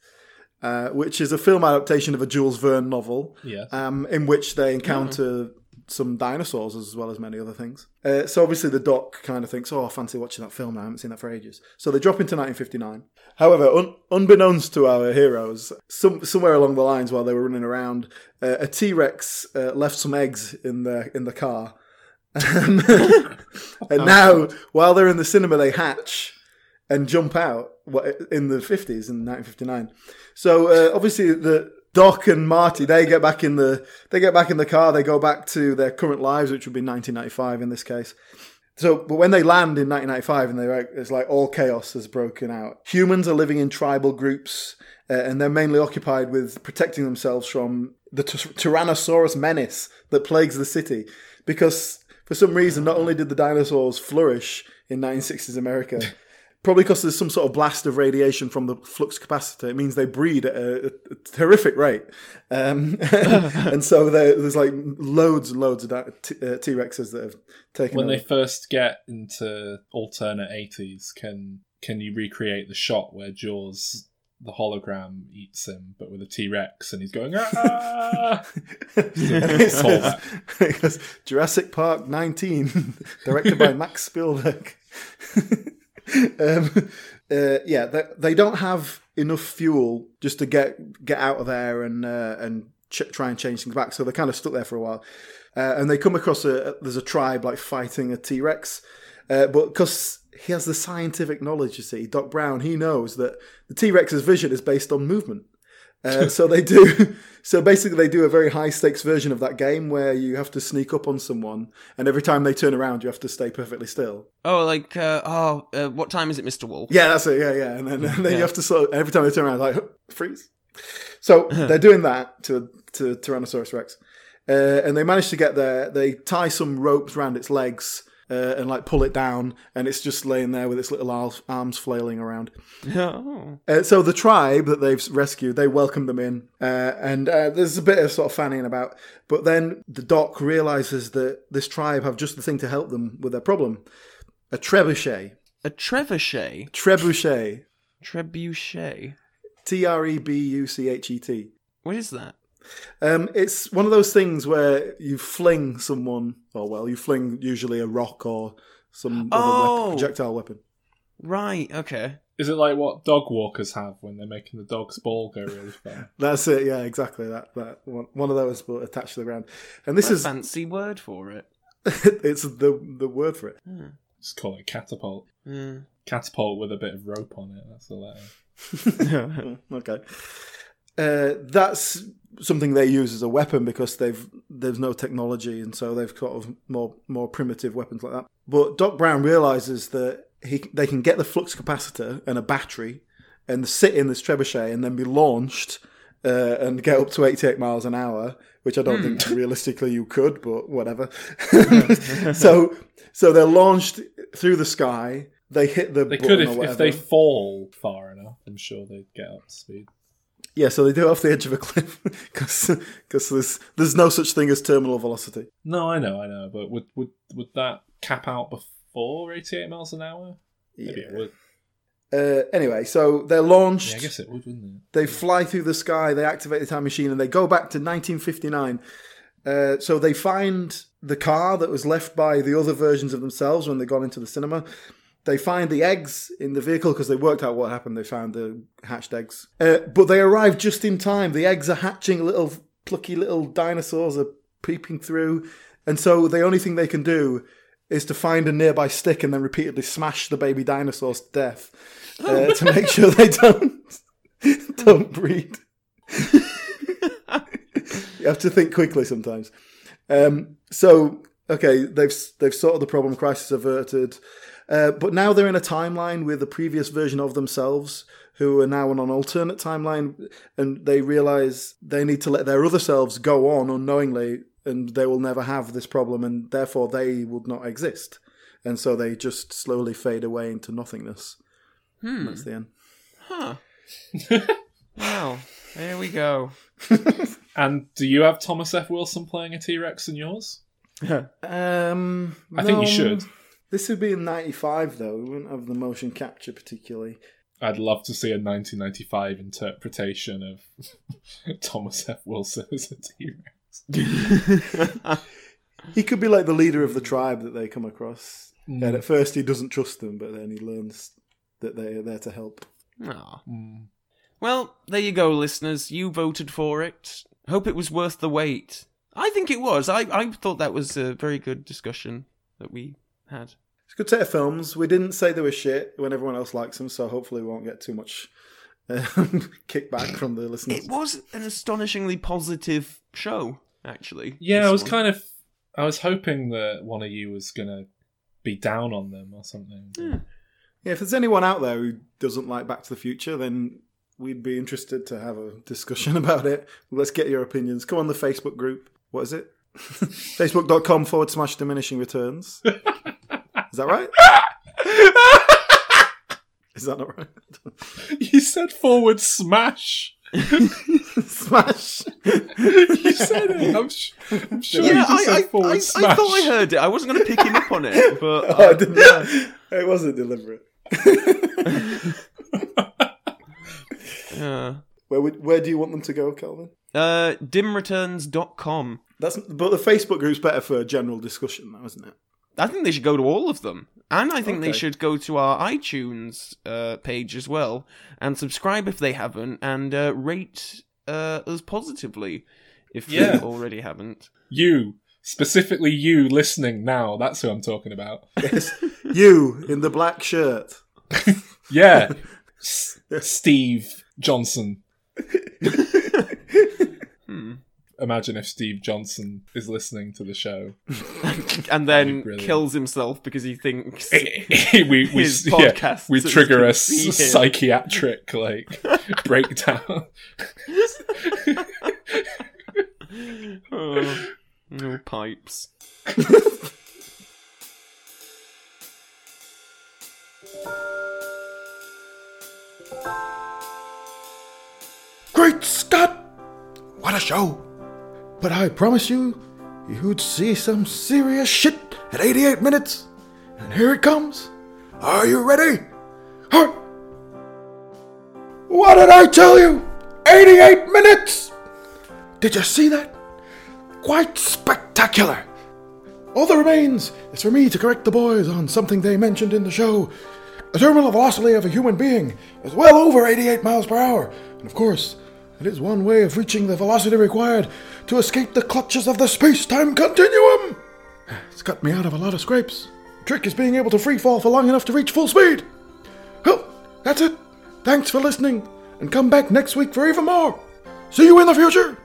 B: uh, which is a film adaptation of a Jules Verne novel.
D: Yes.
B: Um, in which they encounter some dinosaurs as well as many other things. Uh, so obviously the doc kind of thinks, "Oh, I fancy watching that film. now. I haven't seen that for ages." So they drop into 1959. However, un- unbeknownst to our heroes, some, somewhere along the lines while they were running around, uh, a T Rex uh, left some eggs in the in the car. Um, [LAUGHS] and now, while they're in the cinema, they hatch and jump out in the 50s in 1959. So uh, obviously the Doc and Marty they get back in the they get back in the car. They go back to their current lives, which would be 1995 in this case. So, but when they land in 1995, and they're like, it's like all chaos has broken out. Humans are living in tribal groups, uh, and they're mainly occupied with protecting themselves from the t- Tyrannosaurus menace that plagues the city. Because for some reason, not only did the dinosaurs flourish in 1960s America, [LAUGHS] probably because there's some sort of blast of radiation from the flux capacitor, it means they breed at a, a terrific rate. Um, [LAUGHS] and so there's like loads and loads of T- uh, T-Rexes that have taken
D: When
B: over.
D: they first get into alternate 80s, can can you recreate the shot where Jaws, the hologram, eats him, but with a T Rex, and he's going, ah! [LAUGHS]
B: And it says-
D: Callback.
B: it goes, [LAUGHS] Jurassic Park 19, directed by Max Spielberg. Um, uh, yeah, they, they don't have enough fuel just to get get out of there and uh, and ch- try and change things back. So they're kind of stuck there for a while. Uh, and they come across a there's a tribe like fighting a T Rex, uh, but because he has the scientific knowledge, you see, Doc Brown, he knows that the T Rex's vision is based on movement. Uh, so they do. [LAUGHS] So basically, they do a very high stakes version of that game where you have to sneak up on someone, and every time they turn around, you have to stay perfectly still.
C: Oh, like, uh, oh, uh, what time is it, Mr. Wolf?
B: Yeah, that's it. Yeah, yeah. And then, and [LAUGHS] then
C: Yeah.
B: you have to sort. Of, every time they turn around, like [GASPS] freeze. So [LAUGHS] they're doing that to to Tyrannosaurus Rex, uh, and they manage to get there. They tie some ropes around its legs. Uh, and like pull it down, and it's just laying there with its little arms flailing around. [LAUGHS]
C: Oh.
B: Uh, so the tribe that they've rescued, they welcome them in, uh, and uh, there's a bit of sort of fanning about. But then the doc realizes that this tribe have just the thing to help them with their problem: a trebuchet.
C: A trebuchet.
B: Trebuchet.
C: Trebuchet.
B: T R E B U C H E T.
C: What is that?
B: Um, it's one of those things where you fling someone, or well, you fling usually a rock or some other
C: Oh.
B: weapon, projectile weapon.
C: Right, okay.
D: Is it like what dog walkers have when they're making the dog's ball go really [LAUGHS] fast?
B: That's it. Yeah, exactly. That that one, one of those, but attached to the ground. And this
C: What a
B: is
C: fancy word for it. [LAUGHS]
B: it's the the word for it.
D: Just call it catapult.
C: Yeah.
D: Catapult with a bit of rope on it. That's the letter. [LAUGHS]
B: okay. Uh, that's something they use as a weapon because they've there's no technology and so they've sort of more more primitive weapons like that. But Doc Brown realizes that he they can get the flux capacitor and a battery and sit in this trebuchet and then be launched uh, and get up to 88 miles an hour, which I don't
C: Hmm.
B: think realistically you could, but whatever. [LAUGHS] [LAUGHS] so so they're launched through the sky. They hit the
D: They could if, if they fall far enough. I'm sure they'd get up to speed.
B: Yeah, so they do it off the edge of a cliff [LAUGHS] because there's there's no such thing as terminal velocity.
D: No, I know, I know, but would would would that cap out before 88 miles an hour? Maybe it would.
B: Uh, anyway, so they're launched.
D: Yeah, I guess it would, wouldn't it?
B: They fly through the sky. They activate the time machine, and they go back to 1959. Uh, so they find the car that was left by the other versions of themselves when they got into the cinema. They find the eggs in the vehicle because they worked out what happened. They found the hatched eggs, uh, but they arrive just in time. The eggs are hatching. Little plucky little dinosaurs are peeping through, and so the only thing they can do is to find a nearby stick and then repeatedly smash the baby dinosaurs to death uh, to make sure they don't [LAUGHS] don't breed. [LAUGHS] you have to think quickly sometimes. Um, so okay, they've they've sorted the problem, crisis averted, uh, but now they're in a timeline with the previous version of themselves who are now on an alternate timeline, and they realize they need to let their other selves go on unknowingly, and they will never have this problem, and therefore they would not exist, and so they just slowly fade away into nothingness.
C: Hmm.
B: That's the end.
C: Huh. [LAUGHS] well, there we go. [LAUGHS]
D: And do you have Thomas F. Wilson playing a T Rex in yours?
B: Um,
D: I think you
B: no.
D: should.
B: This would be in '95, though. We wouldn't have the motion capture particularly.
D: I'd love to see a 1995 interpretation of [LAUGHS] Thomas F. Wilson as a T Rex. [LAUGHS]
B: He could be like the leader of the tribe that they come across.
D: Mm.
B: And at first, he doesn't trust them, but then he learns that they are there to help.
C: Aw. Well, there you go, listeners. You voted for it. Hope it was worth the wait. I think it was. I, I thought that was a very good discussion that we had.
B: It's a good set of films. We didn't say they were shit when everyone else likes them, so hopefully we won't get too much um, [LAUGHS] kickback from the listeners.
C: It was an astonishingly positive show, actually.
D: Yeah, I was
C: one.
D: kind of. I was hoping that one of you was going to be down on them or something.
B: Yeah, if there's anyone out there who doesn't like Back to the Future, then we'd be interested to have a discussion [LAUGHS] about it. Let's get your opinions. Come on the Facebook group. What is it? [LAUGHS] Facebook.com forward slash diminishing returns. Is that right? [LAUGHS] Is that not right? [LAUGHS]
D: You said forward smash. [LAUGHS]
B: smash.
D: you said it. I'm, sh- I'm sure you just
C: I,
D: said
C: I,
D: forward
C: I, I thought I heard it. I wasn't going to pick him up on it, but
B: Oh, I didn't. It wasn't deliberate.
C: uh,
B: Where would, where do you want them to go, Calvin?
C: uh, dimreturns.com.
B: That's but the Facebook group's better for a general discussion, though, isn't it?
C: I think they should go to all of them. And I think they should go to our iTunes uh, page as well and subscribe if they haven't and uh, rate uh, us positively if
D: Yeah.
C: they already haven't.
D: You, specifically you listening now, that's who I'm talking about.
B: Yes, you in the black shirt. [LAUGHS]
D: Yeah. [LAUGHS] S- Steve Johnson. [LAUGHS] Imagine if Steve Johnson is listening to the show. [LAUGHS]
C: And then kills himself because he thinks [LAUGHS]
D: we we
C: his
D: yeah,
C: podcast
D: we
C: is
D: trigger
C: gonna
D: a
C: him.
D: psychiatric like [LAUGHS] breakdown.
C: oh, no pipes.
A: Great Scott! What a show! But I promise you, you'd see some serious shit at 88 minutes. And here it comes. Are you ready? Huh. What did I tell you? 88 minutes! Did you see that? Quite spectacular. All that remains is for me to correct the boys on something they mentioned in the show. The terminal velocity of a human being is well over 88 miles per hour, and of course, it is one way of reaching the velocity required to escape the clutches of the space time continuum. It's got me out of a lot of scrapes. The trick is being able to free fall for long enough to reach full speed. Well, that's it. Thanks for listening, and come back next week for even more. See you in the future.